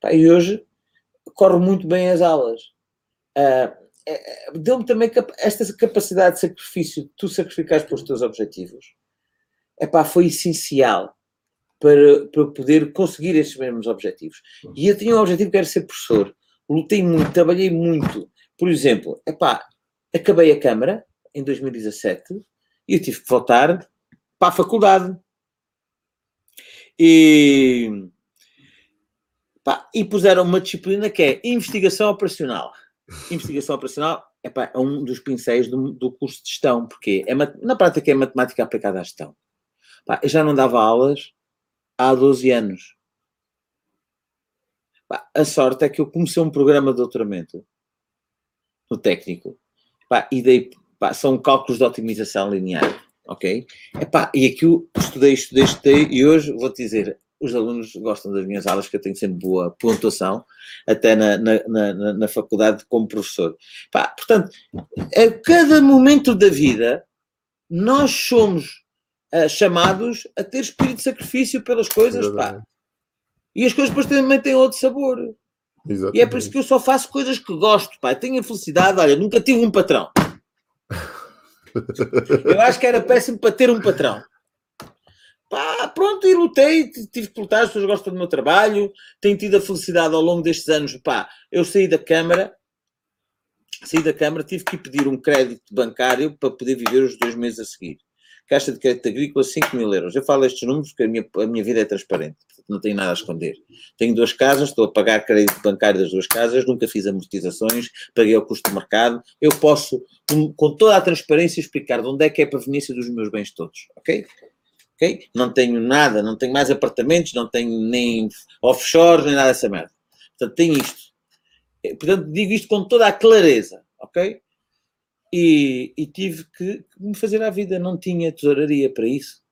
Pá, e hoje corre muito bem as aulas. Uh, Deu-me também esta capacidade de sacrifício, tu sacrificares pelos teus objetivos, epá, foi essencial para, para poder conseguir esses mesmos objetivos. E eu tinha um objetivo que era ser professor. Lutei muito, trabalhei muito. Por exemplo, epá, acabei a Câmara em 2017 e eu tive que voltar para a faculdade. E, pá, e puseram uma disciplina que é investigação operacional. Investigação operacional é um dos pincéis do, do curso de gestão, porque é, na prática é matemática aplicada à gestão. Eu já não dava aulas há 12 anos. A sorte é que eu comecei um programa de doutoramento no técnico e dei, são cálculos de otimização linear, ok? Epá, e aqui eu estudei, estudei, estudei e hoje vou-te dizer, os alunos gostam das minhas aulas, que eu tenho sempre boa pontuação, até na, na, na, na faculdade como professor. Pá, portanto, a cada momento da vida, nós somos uh, chamados a ter espírito de sacrifício pelas coisas, pá. E as coisas depois também têm outro sabor. Exatamente. E é por isso que eu só faço coisas que gosto, pá. tenho a felicidade, olha, nunca tive um patrão. eu acho que era péssimo para ter um patrão. Pá, pronto, e lutei, tive que lutar, as pessoas gostam do meu trabalho, tenho tido a felicidade ao longo destes anos, pá, eu saí da Câmara, saí da Câmara, tive que pedir um crédito bancário para poder viver os dois meses a seguir. Caixa de Crédito Agrícola, 5 mil euros. Eu falo estes números porque a minha, a minha vida é transparente, não tenho nada a esconder. Tenho duas casas, estou a pagar crédito bancário das duas casas, nunca fiz amortizações, paguei o custo do mercado. Eu posso, com, com toda a transparência, explicar de onde é que é a proveniência dos meus bens todos, ok? Não tenho nada, não tenho mais apartamentos, não tenho nem offshore, nem nada dessa merda. Portanto, tenho isto. Portanto, digo isto com toda a clareza, ok? E, e, tive que me fazer à vida, não tinha tesouraria para isso.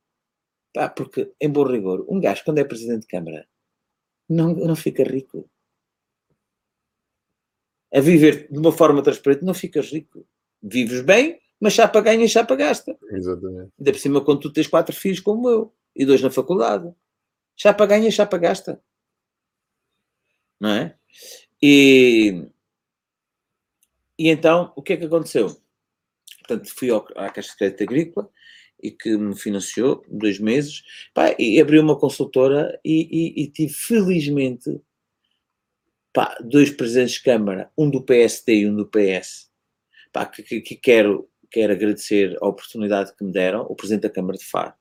Pá, porque, em bom rigor, um gajo, quando é presidente de Câmara, não, não fica rico. A viver de uma forma transparente, não ficas rico. Vives bem, mas chapa ganha e chapa gasta. Exatamente. Ainda por cima, quando tu tens quatro filhos como eu, e dois na faculdade. Chapa ganha e chapa gasta. Não é? E, e então, o que é que aconteceu? Portanto, fui ao, à Caixa de Crédito Agrícola e que me financiou dois meses pá, e abri uma consultora e, e, e tive felizmente pá, dois presidentes de Câmara, um do PSD e um do PS, pá, que, que, que, quero, quero agradecer a oportunidade que me deram, o Presidente da Câmara de Faro,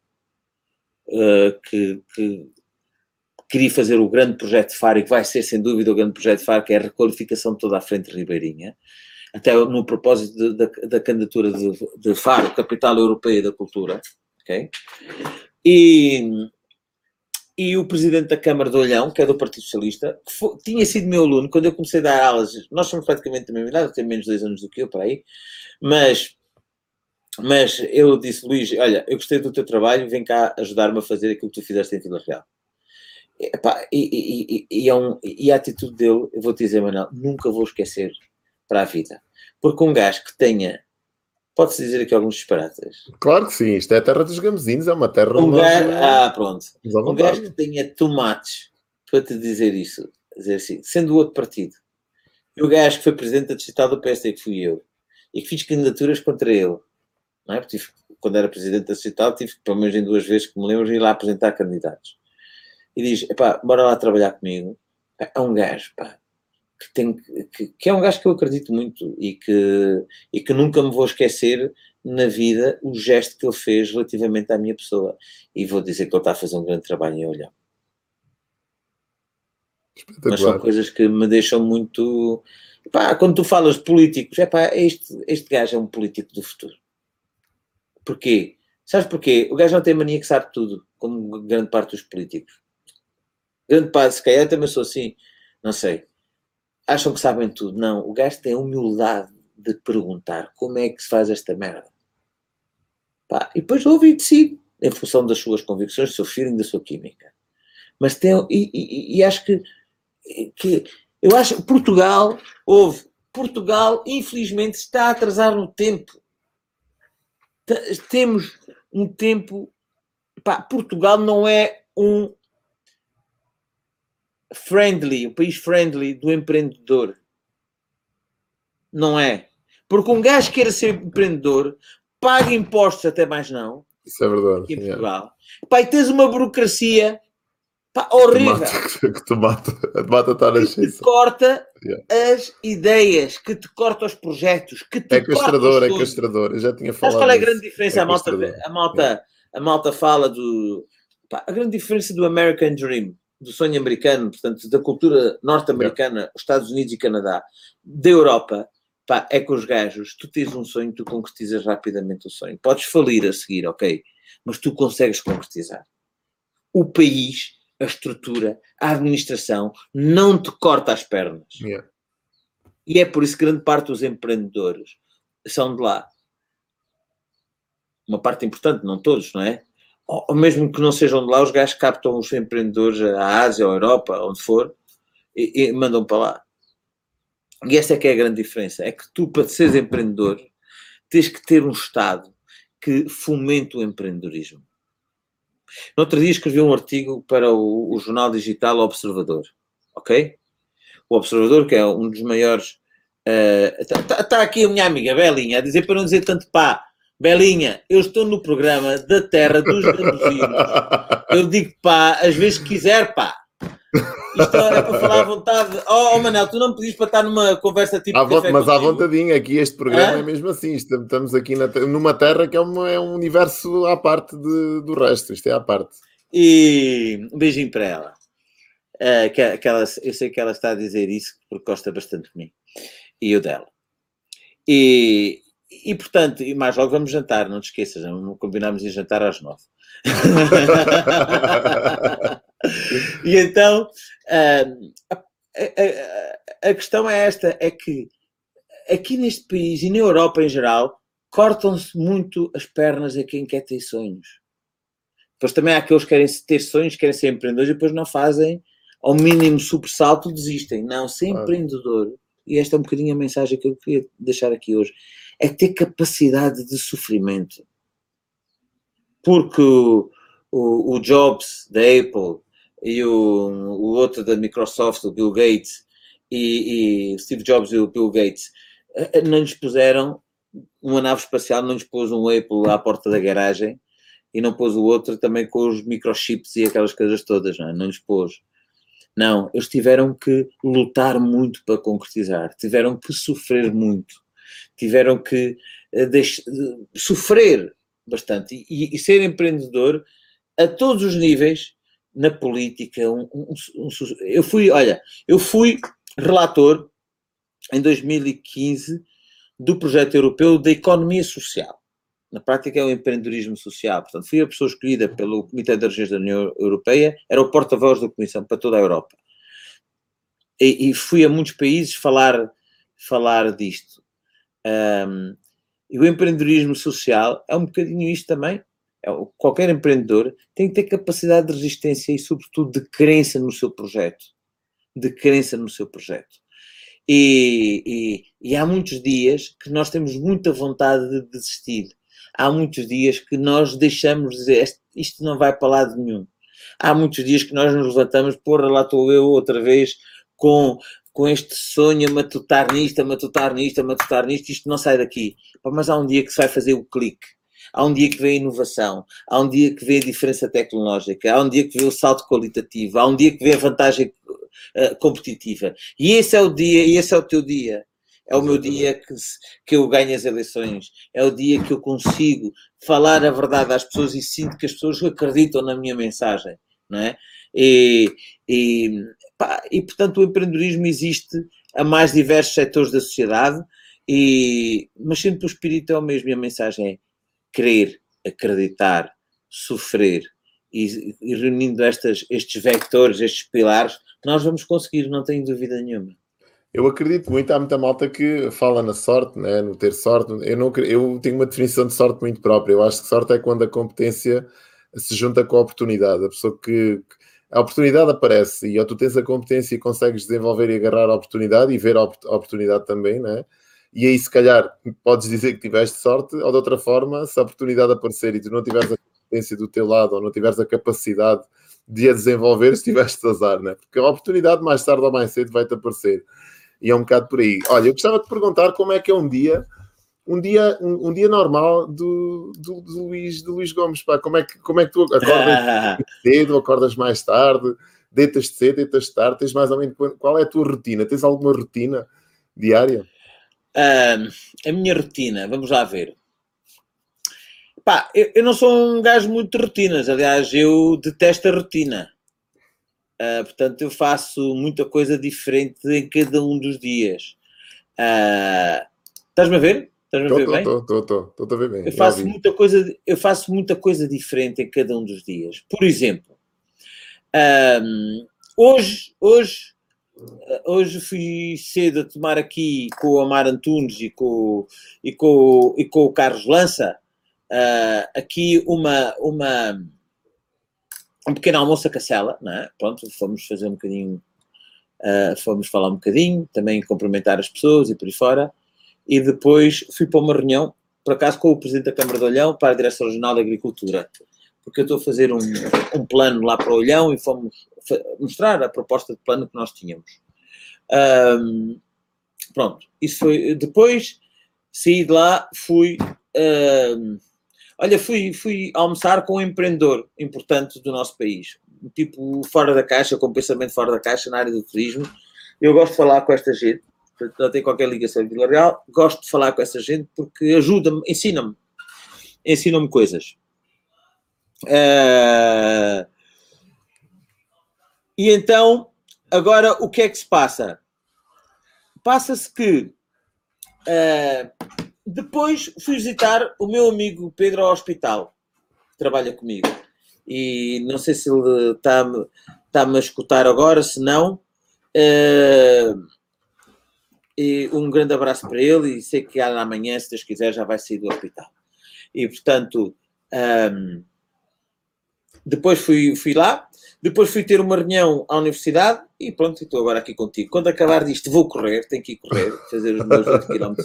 uh, que, que, queria fazer o grande projeto de Faro e que vai ser sem dúvida o grande projeto de Faro, que é a requalificação de toda a frente ribeirinha, até no propósito da, da candidatura de, de, Faro, Capital Europeia da Cultura, ok? E, e o presidente da Câmara de Olhão, que é do Partido Socialista, que foi, tinha sido meu aluno. Quando eu comecei a dar aulas, nós somos praticamente da mesma idade, tenho menos de dois anos do que eu, para aí, mas, mas eu disse, Luís, olha, eu gostei do teu trabalho, vem cá ajudar-me a fazer aquilo que tu fizeste em Vila Real. E, e, e, e, é um, e a atitude dele, eu vou te dizer, Manuel, nunca vou esquecer para a vida. Porque um gajo que tenha. Pode-se dizer aqui alguns disparates? Claro que sim, isto é a terra dos gamezinhos, é uma terra. Um gajo, ah, pronto. Um gajo que tenha tomates para te dizer isso, dizer assim, sendo o outro partido. E o gajo que foi presidente da distrital do PSD, que fui eu, e que fiz candidaturas contra ele, não é? Tive, quando era presidente da distrital, tive, pelo menos em duas vezes que me lembro, ir lá apresentar candidatos. E diz: epá, bora lá trabalhar comigo. É um gajo, pá, que, tem, que, que, é um gajo que eu acredito muito e que, e que nunca me vou esquecer na vida o gesto que ele fez relativamente à minha pessoa. E vou dizer que ele está a fazer um grande trabalho em olhar. Mas são coisas que me deixam muito. Pá, quando tu falas de políticos, é pá, este, este gajo é um político do futuro. Porquê? Sabes porquê? O gajo não tem mania que sabe tudo, como grande parte dos políticos. Grande parte, se calhar também sou assim, não sei. Acham que sabem tudo. Não, o gajo tem a humildade de perguntar como é que se faz esta merda. Pá, e depois ouve e decide, em função das suas convicções, do seu feeling, da sua química. Mas tem, e, e, e acho que, que, eu acho que Portugal, houve, Portugal, infelizmente, está a atrasar no tempo. Temos um tempo, pá, Portugal não é um friendly, o um país friendly do empreendedor. Não é. Porque um gajo queira ser empreendedor, paga impostos até mais não. Isso é verdade. Em Portugal. Yeah. E tens uma burocracia pá, horrível. Que te mata, que te mata estar a que te corta yeah. as ideias, que te corta os projetos, que te É castrador, é castrador. Eu já tinha falado. Mas qual é a grande diferença? É a, malta, a, malta, yeah. a malta fala do. Pá, a grande diferença do American Dream, do sonho americano, portanto, da cultura norte-americana, Estados Unidos e Canadá, da Europa, Pá, é com os gajos, tu tens um sonho, tu concretizas rapidamente o sonho. Podes falir a seguir, ok? Mas tu consegues concretizar. O país, a estrutura, a administração não te corta as pernas. Yeah. E é por isso que grande parte dos empreendedores são de lá. Uma parte importante, não todos, não é? Ou mesmo que não sejam de lá, os gajos captam os empreendedores à Ásia, à Europa, onde for, e, e mandam para lá. E essa é que é a grande diferença. É que tu, para seres empreendedor, tens que ter um Estado que fomente o empreendedorismo. No outro dia escrevi um artigo para o, o jornal digital Observador, ok? O Observador, que é um dos maiores... Está uh, tá, tá aqui a minha amiga Belinha a dizer para não dizer tanto pá. Belinha, eu estou no programa da terra dos traduzidos. Eu digo pá, às vezes quiser pá. Isto é para falar à vontade. Oh, oh Manel, tu não pedis para estar numa conversa tipo. À mas à vontadinha, aqui este programa é, é mesmo assim. Estamos aqui na, numa terra que é, uma, é um universo à parte de, do resto. Isto é à parte. E um beijinho para ela. Uh, que, que ela. Eu sei que ela está a dizer isso porque gosta bastante de mim e eu dela. E, e portanto, e mais logo vamos jantar, não te esqueças, não combinamos em jantar às nove. e então a, a, a, questão é esta: é que aqui neste país e na Europa em geral cortam-se muito as pernas a quem quer ter sonhos. Depois também há aqueles que querem ter sonhos, querem ser empreendedores e depois não fazem, ao mínimo sobressalto, desistem. Não, ser ah. empreendedor, e esta é um bocadinho a mensagem que eu queria deixar aqui hoje, é ter capacidade de sofrimento. Porque o, o, o Jobs da Apple e o, o outro da Microsoft, o Bill Gates, e, e Steve Jobs e o Bill Gates, eh, eh, não lhes puseram uma nave espacial, não lhes pôs um Apple à porta da garagem e não pôs o outro também com os microchips e aquelas coisas todas, não, é? não lhes pôs. Não, eles tiveram que lutar muito para concretizar, tiveram que sofrer muito, tiveram que uh, sofrer bastante e, e, ser empreendedor a todos os níveis na política. Um, um, um, eu fui, olha, eu fui relator em 2015 do projeto europeu da economia social. Na prática é o empreendedorismo social. Portanto, fui a pessoa escolhida pelo Comitê das Regiões da União Europeia, era o porta-voz da Comissão para toda a Europa. E, e, fui a muitos países falar, falar disto. Um, e o empreendedorismo social é um bocadinho isto também. É, qualquer empreendedor tem que ter capacidade de resistência e, sobretudo, de crença no seu projeto. De crença no seu projeto. E, e, e há muitos dias que nós temos muita vontade de desistir. Há muitos dias que nós deixamos de dizer isto não vai para lado nenhum. Há muitos dias que nós nos levantamos, porra, lá estou eu outra vez com, com este sonho matutar nisto, matutar nisto, matutar nisto, isto não sai daqui. Mas há um dia que se vai fazer o clique há um dia que vê a inovação, há um dia que vê a diferença tecnológica, há um dia que vê o salto qualitativo, há um dia que vê a vantagem uh, competitiva. E esse é o dia, e esse é o teu dia. É o meu dia que, que eu ganho as eleições. É o dia que eu consigo falar a verdade às pessoas e sinto que as pessoas acreditam na minha mensagem, não é? E, e pá, e, portanto, o empreendedorismo existe a mais diversos setores da sociedade, e, mas sempre o espírito é o mesmo e a mensagem é crer, acreditar, sofrer e, e reunindo estas, estes vectores, estes pilares, nós vamos conseguir, não tenho dúvida nenhuma. Eu acredito muito, há muita malta que fala na sorte, né? no ter sorte. Eu, não, eu tenho uma definição de sorte muito própria. Eu acho que sorte é quando a competência se junta com a oportunidade. A pessoa que. A oportunidade aparece e ou tu tens a competência e consegues desenvolver e agarrar a oportunidade e ver a oportunidade também, né? E aí, se calhar, podes dizer que tiveste sorte, ou de outra forma, se a oportunidade aparecer e tu não tiveres a competência do teu lado ou não tiveres a capacidade de a desenvolver, se tiveste azar, né? Porque a oportunidade mais tarde ou mais cedo vai-te aparecer. E é um bocado por aí. Olha, eu gostava de perguntar como é que é um dia, um dia, um, um dia normal do, do, do, Luís, do Luís Gomes, pá. Como é que, como é que tu acordas cedo, acordas mais tarde, deitas cedo, deitas tarde, tens mais ou menos, qual é a tua rotina? Tens alguma rotina diária? Uh, a minha rotina, vamos lá ver. Pá, eu, eu, não sou um gajo muito de rotinas, aliás, eu detesto a rotina. Uh, portanto, eu faço muita coisa diferente em cada um dos dias. Uh, Estás-me a ver? Estás-me a ver bem? Estou, estou, estou a ver bem. Eu faço, muita coisa, eu faço muita coisa diferente em cada um dos dias. Por exemplo, um, hoje, hoje, hoje fui cedo a tomar aqui com o Amar Antunes e com, e com, e com o Carlos Lança uh, aqui uma, uma um pequeno almoço a cacela, não é? Pronto, fomos fazer um bocadinho, uh, fomos falar um bocadinho, também cumprimentar as pessoas e por aí fora, e depois fui para uma reunião, por acaso com o Presidente da Câmara de Olhão, para a Direção Regional da Agricultura, porque eu estou a fazer um, um plano lá para o Olhão e fomos mostrar a proposta de plano que nós tínhamos. Um, pronto, isso foi, depois saí de lá, fui... Um, Olha, fui, fui almoçar com um empreendedor importante do nosso país, um tipo fora da caixa, com pensamento fora da caixa na área do turismo. Eu gosto de falar com esta gente, não tem qualquer ligação com Vila Real, gosto de falar com essa gente porque ajuda-me, ensina-me, ensina-me coisas. Uh... E então, agora o que é que se passa? Passa-se que uh, depois fui visitar o meu amigo Pedro ao hospital, que trabalha comigo. E não sei se ele está-me está a escutar agora, se não. Uh, e um grande abraço para ele e sei que amanhã, se Deus quiser, já vai sair do hospital. E portanto, um, ehm, depois fui, fui lá, depois fui ter uma reunião à universidade e pronto, estou agora aqui contigo. Quando acabar disto, vou correr, tenho que ir correr, fazer os meus 8 km.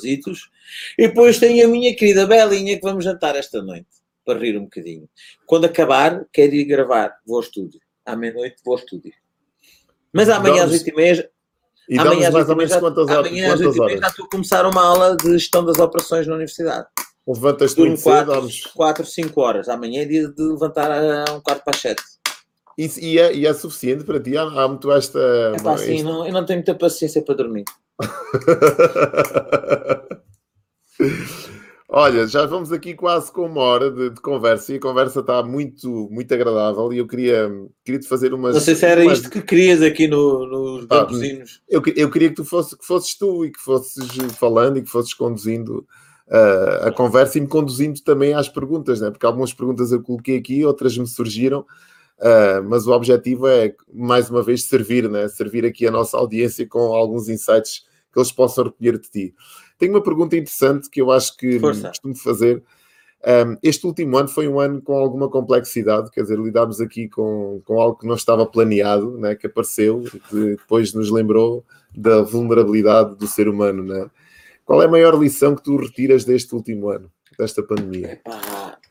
E depois tenho a minha querida Belinha que vamos jantar esta noite, para rir um bocadinho. Quando acabar, quero ir gravar, vou ao estúdio. À meia-noite, vou ao estúdio. Mas amanhã às 8h30. E amanhã às 8h30 quantas horas? Amanhã às 8h30 já estou a começar uma aula de gestão das operações na universidade. Levantas-te muito 4, cedo, 4, 5 horas. Amanhã é dia de levantar a um quarto para as 7. Isso, e, é, e é suficiente para ti? Há, há muito esta. É pá, sim, não, eu não tenho muita paciência para dormir. Olha, já vamos aqui quase com uma hora de, de, conversa e a conversa está muito, muito agradável e eu queria, queria te fazer umas. Não sei se era umas... isto que querias aqui no, nos ah, eu, eu queria que tu fosse, que fosses tu e que fosses falando e que fosses conduzindo uh, a conversa e me conduzindo também às perguntas, né? porque algumas perguntas eu coloquei aqui, outras me surgiram Uh, mas o objetivo é, mais uma vez, servir, né? servir aqui a nossa audiência com alguns insights que eles possam recolher de ti. Tenho uma pergunta interessante que eu acho que Força. costumo fazer. Um, este último ano foi um ano com alguma complexidade, quer dizer, lidámos aqui com, com algo que não estava planeado, né, que apareceu, que depois nos lembrou da vulnerabilidade do ser humano. Né? Qual é a maior lição que tu retiras deste último ano, desta pandemia?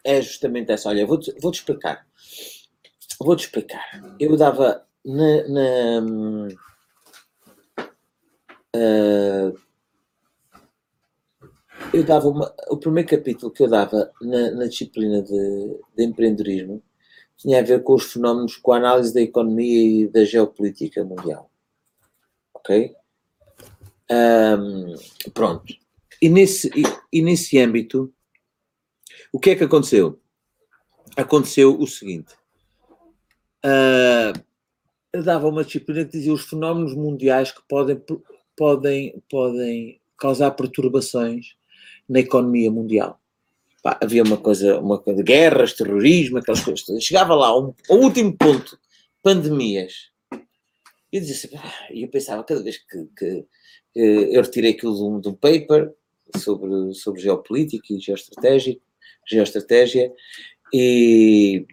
é justamente essa. Olha, vou-te vou explicar. Vou-te explicar. Eu dava na. na uh, eu dava uma, o primeiro capítulo que eu dava na, na disciplina de, de, empreendedorismo tinha a ver com os fenómenos, com a análise da economia e da geopolítica mundial. Ok? Um, pronto. E nesse, e, e nesse âmbito, o que é que aconteceu? Aconteceu o seguinte: Uh, dava uma disciplina que dizia os fenómenos mundiais que podem, podem, podem causar perturbações na economia mundial. Pá, havia uma coisa, uma coisa, guerras, terrorismo, aquelas coisas. Chegava lá ao, ao último ponto, pandemias. E eu assim, ah, e eu pensava, cada vez que, que eu retirei aquilo de um, de um, paper sobre, sobre geopolítica e geoestratégia, geoestratégia e,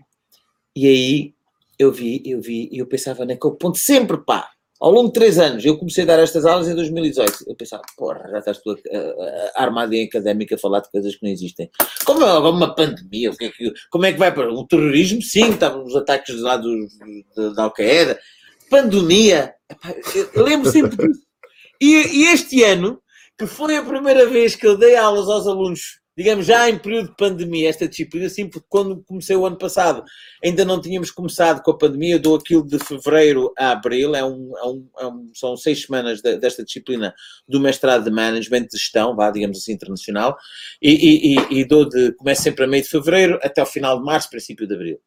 e aí eu vi, eu vi, eu pensava naquele ponto sempre, pá, ao longo de três anos, eu comecei a dar estas aulas em 2018. Eu pensava, porra, já estás tu uh, armado em académica a falar de coisas que não existem. Como é uma pandemia? O que é que, como é que vai para o terrorismo? Sim, estavam os ataques lá do, da Al-Qaeda. Pandemia, lembro sempre disso. E, e este ano, que foi a primeira vez que eu dei aulas aos alunos digamos, já em período de pandemia, esta disciplina, sim, porque quando comecei o ano passado ainda não tínhamos começado com a pandemia, eu dou aquilo de fevereiro a abril, é um, é um, é um são seis semanas de, desta disciplina do mestrado de Management de Gestão, vá, digamos assim, internacional, e, e, e dou de, começo sempre a meio de fevereiro até ao final de março, princípio de abril.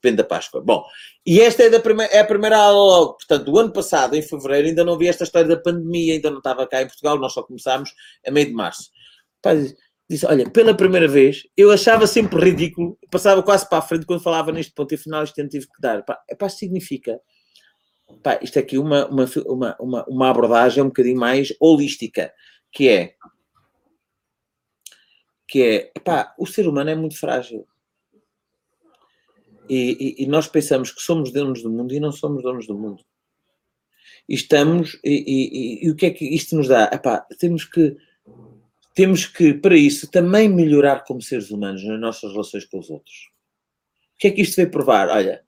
Depende da Páscoa. Bom, e esta é, da primeira, é a primeira aula logo. Portanto, do ano passado, em fevereiro, ainda não vi esta história da pandemia, ainda não estava cá em Portugal, nós só começámos a meio de março. Pá, disse: Olha, pela primeira vez, eu achava sempre ridículo, passava quase para a frente quando falava neste ponto, e afinal isto tive que dar. Pá, pá significa. Pá, isto é aqui uma, uma, uma, uma, uma abordagem um bocadinho mais holística, que é. Que é, pá, o ser humano é muito frágil. E, e, nós pensamos que somos donos do mundo e não somos donos do mundo. E estamos, e, e o que é que isto nos dá? Epá, temos que temos que, para isso, também melhorar como seres humanos nas nossas relações com os outros. O que é que isto veio provar? Olha,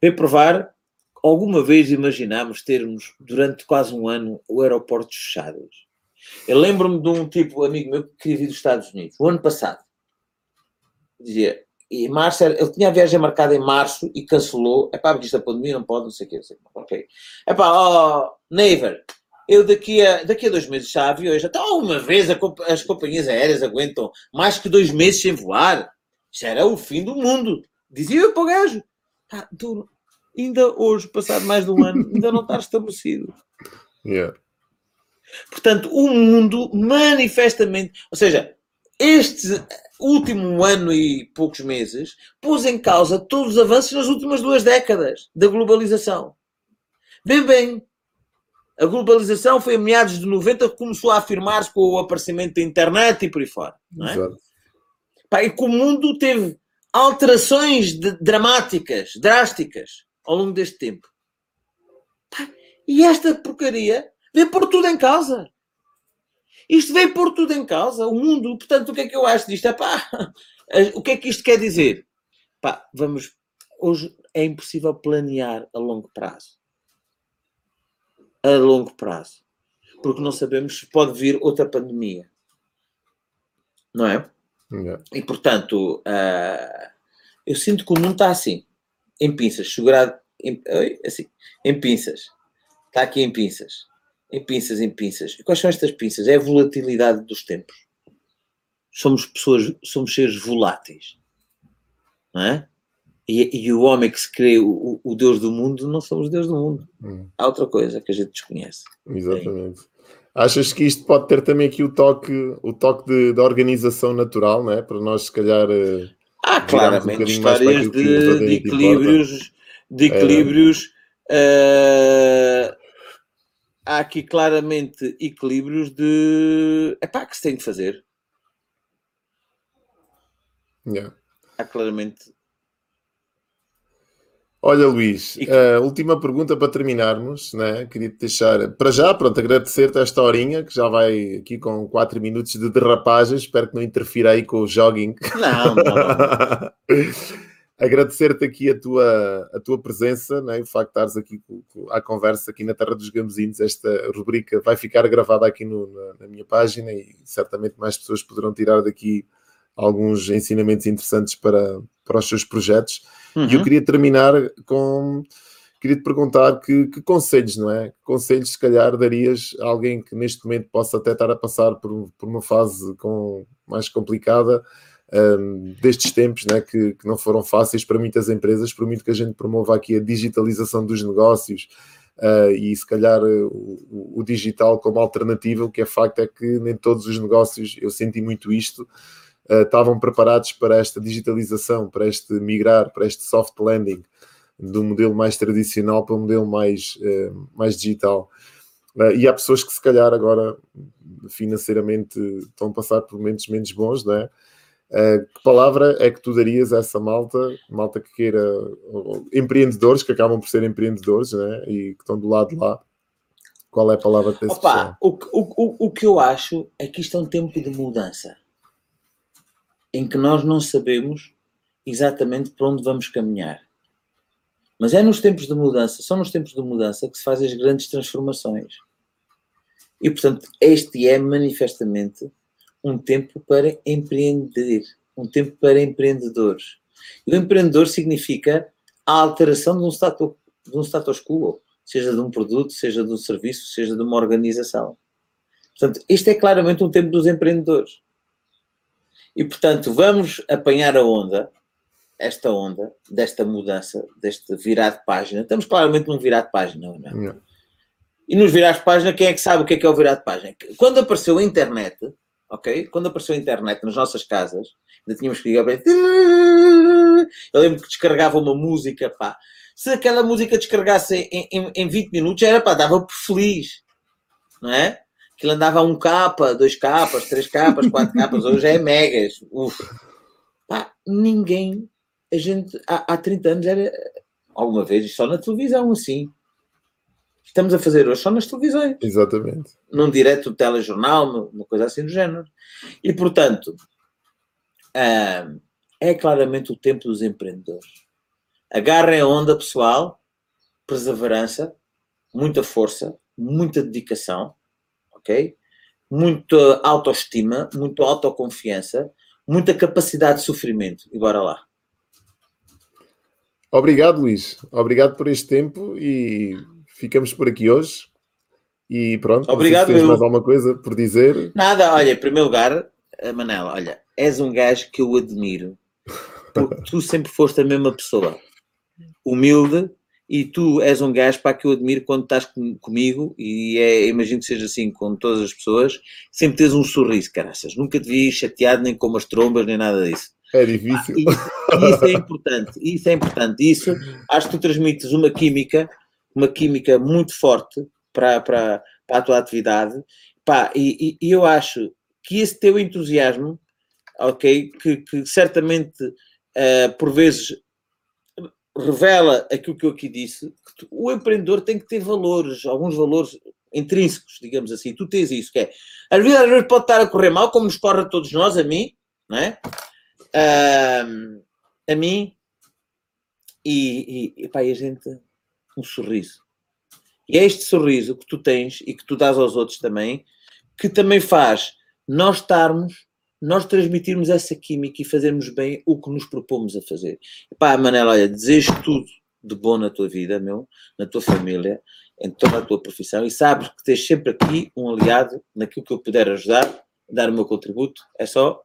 veio provar, alguma vez imaginámos termos, durante quase um ano, o aeroportos fechados. Eu lembro-me de um tipo, amigo meu, que queria vir dos Estados Unidos, o ano passado. Dizia, e março, ele tinha a viagem marcada em março e cancelou. É pá, porque isto da pandemia não pode, não sei o quê. Sei, ok. É pá, oh, Neighbor, eu daqui a, daqui a dois meses já aviões, até uma vez a, as companhias aéreas aguentam mais que dois meses sem voar. Já era o fim do mundo. Dizia eu para o gajo. Tá, tu, ainda hoje, passado mais de um ano, ainda não está estabelecido. Yeah. Portanto, o mundo manifestamente, ou seja, este último ano e poucos meses pôs em causa todos os avanços nas últimas duas décadas da globalização. Bem, bem, a globalização foi a meados de 90 que começou a afirmar-se com o aparecimento da internet e por aí fora. Não é? Pá, e que o mundo teve alterações de, dramáticas, drásticas, ao longo deste tempo. Pá, e esta porcaria veio pôr tudo em causa. Isto veio pôr tudo em causa, o mundo. Portanto, o que é que eu acho disto? É pá, o que é que isto quer dizer? Pá, vamos. Hoje é impossível planear a longo prazo a longo prazo. Porque não sabemos se pode vir outra pandemia. Não é? Yeah. E portanto, uh, eu sinto que o mundo está assim, em pinças, segurado em, assim, em pinças. Está aqui em pinças. Em pinças, em pinças. E quais são estas pinças? É a volatilidade dos tempos. Somos pessoas, somos seres voláteis. Não é? E, e, o homem que se crê o, o, Deus do mundo, não somos Deus do mundo. Hum. Há outra coisa que a gente desconhece. Exatamente. Achas que isto pode ter também aqui o toque, o toque de, de organização natural, não é? Para nós, se calhar. Há claramente um histórias de, de, equilíbrios. De equilíbrios é... uh, há aqui claramente equilíbrios de. É pá, que se tem de fazer. Yeah. Há claramente Olha, Luís, a última pergunta para terminarmos, né? queria te deixar, para já, pronto, agradecer-te esta horinha, que já vai aqui com 4 minutos de derrapagem, espero que não interfira aí com o jogging. Não, não. agradecer-te aqui a tua, a tua presença, né? o facto de estares aqui à conversa aqui na Terra dos Gamozinhos, esta rubrica vai ficar gravada aqui no, na, na minha página e certamente mais pessoas poderão tirar daqui alguns ensinamentos interessantes para, para os seus projetos. Uhum. E eu queria terminar com. Queria te perguntar que, que, conselhos, não é? Que conselhos, se calhar, darias a alguém que neste momento possa até estar a passar por, por uma fase com, mais complicada um, destes tempos, né, que, que, não foram fáceis para muitas empresas, por muito que a gente promova aqui a digitalização dos negócios uh, e se calhar o, o, digital como alternativa, o que é facto é que nem todos os negócios, eu senti muito isto, uh, estavam preparados para esta digitalização, para este migrar, para este soft landing do modelo mais tradicional para um modelo mais, uh, mais digital. Uh, e há pessoas que se calhar agora financeiramente estão a passar por momentos menos bons, não é? Uh, que palavra é que tu darias a essa malta, malta que queira, empreendedores que acabam por ser empreendedores né? e que estão do lado de lá? Qual é a palavra que Opa, o, o, o que eu acho é que isto é um tempo de mudança em que nós não sabemos exatamente para onde vamos caminhar. Mas é nos tempos de mudança, são nos tempos de mudança que se fazem as grandes transformações. E, portanto, este é manifestamente um tempo para empreender, um tempo para empreendedores. E o empreendedor significa a alteração de um status, de um status quo, seja de um produto, seja de um serviço, seja de uma organização. Portanto, este é claramente um tempo dos empreendedores. E, portanto, vamos apanhar a onda, esta onda, desta mudança, deste virar de página. Estamos claramente num virar de página, não é? Não. E nos virar de página, quem é que sabe o que é que é o virar de página? Quando apareceu a internet, ok? Quando apareceu a internet nas nossas casas, ainda tínhamos que ligar bem. Eu lembro que descarregava uma música, pá. Se aquela música descarregasse em, em, em 20 minutos, era pá, dava por feliz, não é? Aquilo andava a um capa, dois capas, três capas, quatro capas, hoje é megas. Uf. Pá, ninguém, a gente, há, há 30 anos era, alguma vez, só na televisão, assim. Estamos a fazer hoje só nas televisões. Exatamente. Num direto do telejornal, uma coisa assim do género. E, portanto, é claramente o tempo dos empreendedores. Agarrem a onda, pessoal, perseverança, muita força, muita dedicação, ok? Muita autoestima, muita autoconfiança, muita capacidade de sofrimento. E bora lá. Obrigado, Luís. Obrigado por este tempo e ficamos por aqui hoje. E pronto, Obrigado, se tens mais alguma coisa por dizer. Nada, olha, em primeiro lugar, eh, Manela, olha, és um gajo que eu admiro, porque tu sempre foste a mesma pessoa, humilde, e tu és um gajo para que eu admiro quando estás com, comigo, e é, imagino que seja assim com todas as pessoas, sempre tens um sorriso, caraças. Nunca te vi chateado nem com as trombas, nem nada disso. É difícil. Ah, isso é importante, isso é importante. Isso, acho que tu transmites uma química uma química muito forte para, para, para a tua atividade. Pá, e, e, eu acho que esse teu entusiasmo, ok, que, que certamente uh, por vezes revela aquilo que eu aqui disse, que o empreendedor tem que ter valores, alguns valores intrínsecos, digamos assim. Tu tens isso, que é, às vezes, às vezes pode estar a correr mal, como nos corre a todos nós, a mim, não é? Uh, a mim, e, e, e pá, a gente um sorriso. E é este sorriso que tu tens e que tu dás aos outros também, que também faz nós estarmos, nós transmitirmos essa química e fazermos bem o que nos propomos a fazer. Pá, Manela, olha, desejo tudo de bom na tua vida, meu, na tua família, em toda a tua profissão e sabes que tens sempre aqui um aliado naquilo que eu puder ajudar, dar o meu contributo, é só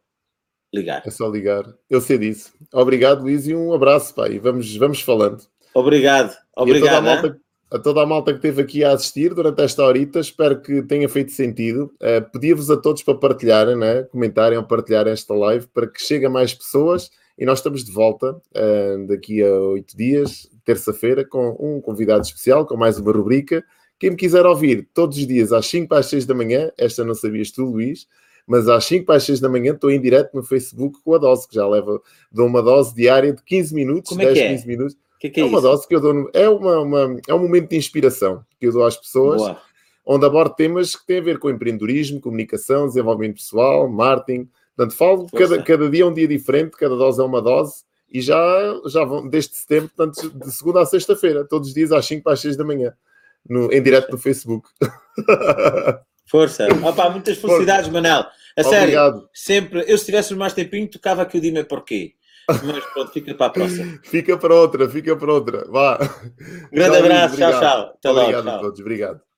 ligar. É só ligar. Eu sei disso. Obrigado, Luís, e um abraço, pai. Vamos, vamos falando. Obrigado, obrigado. A toda, a, malta, a toda a malta que esteve aqui a assistir durante esta horita, espero que tenha feito sentido. Uh, Pedia-vos a todos para partilharem, né? comentarem ou partilharem esta live para que chegue a mais pessoas e nós estamos de volta uh, daqui a oito dias, terça-feira, com um convidado especial, com mais uma rubrica. Quem me quiser ouvir todos os dias às 5 para as 6 da manhã, esta não sabias tu, Luís, mas às 5 para as 6 da manhã estou em direto no Facebook com a dose, que já leva, dou uma dose diária de 15 minutos, Como é 10, é 15 minutos que, que é, é, uma isso? dose que eu dou. No, é, uma, uma, é um momento de inspiração que eu dou às pessoas, Boa. onde abordo temas que têm a ver com empreendedorismo, comunicação, desenvolvimento pessoal, marketing. Portanto, falo cada, cada dia é um dia diferente, cada dose é uma dose. E já, já vão, desde setembro, portanto, de segunda a sexta-feira, todos os dias às 5 para as 6 da manhã, no, em direto no Facebook. Força. Opa, muitas felicidades, Força. Manel. A Obrigado. sério, sempre, eu se tivéssemos mais tempinho, tocava aqui o Dime porquê. Mas pronto, fica para a próxima. fica para outra, fica para outra. Vá. Grande tchau, abraço, tchau, tchau. Até obrigado logo, a todos, obrigado.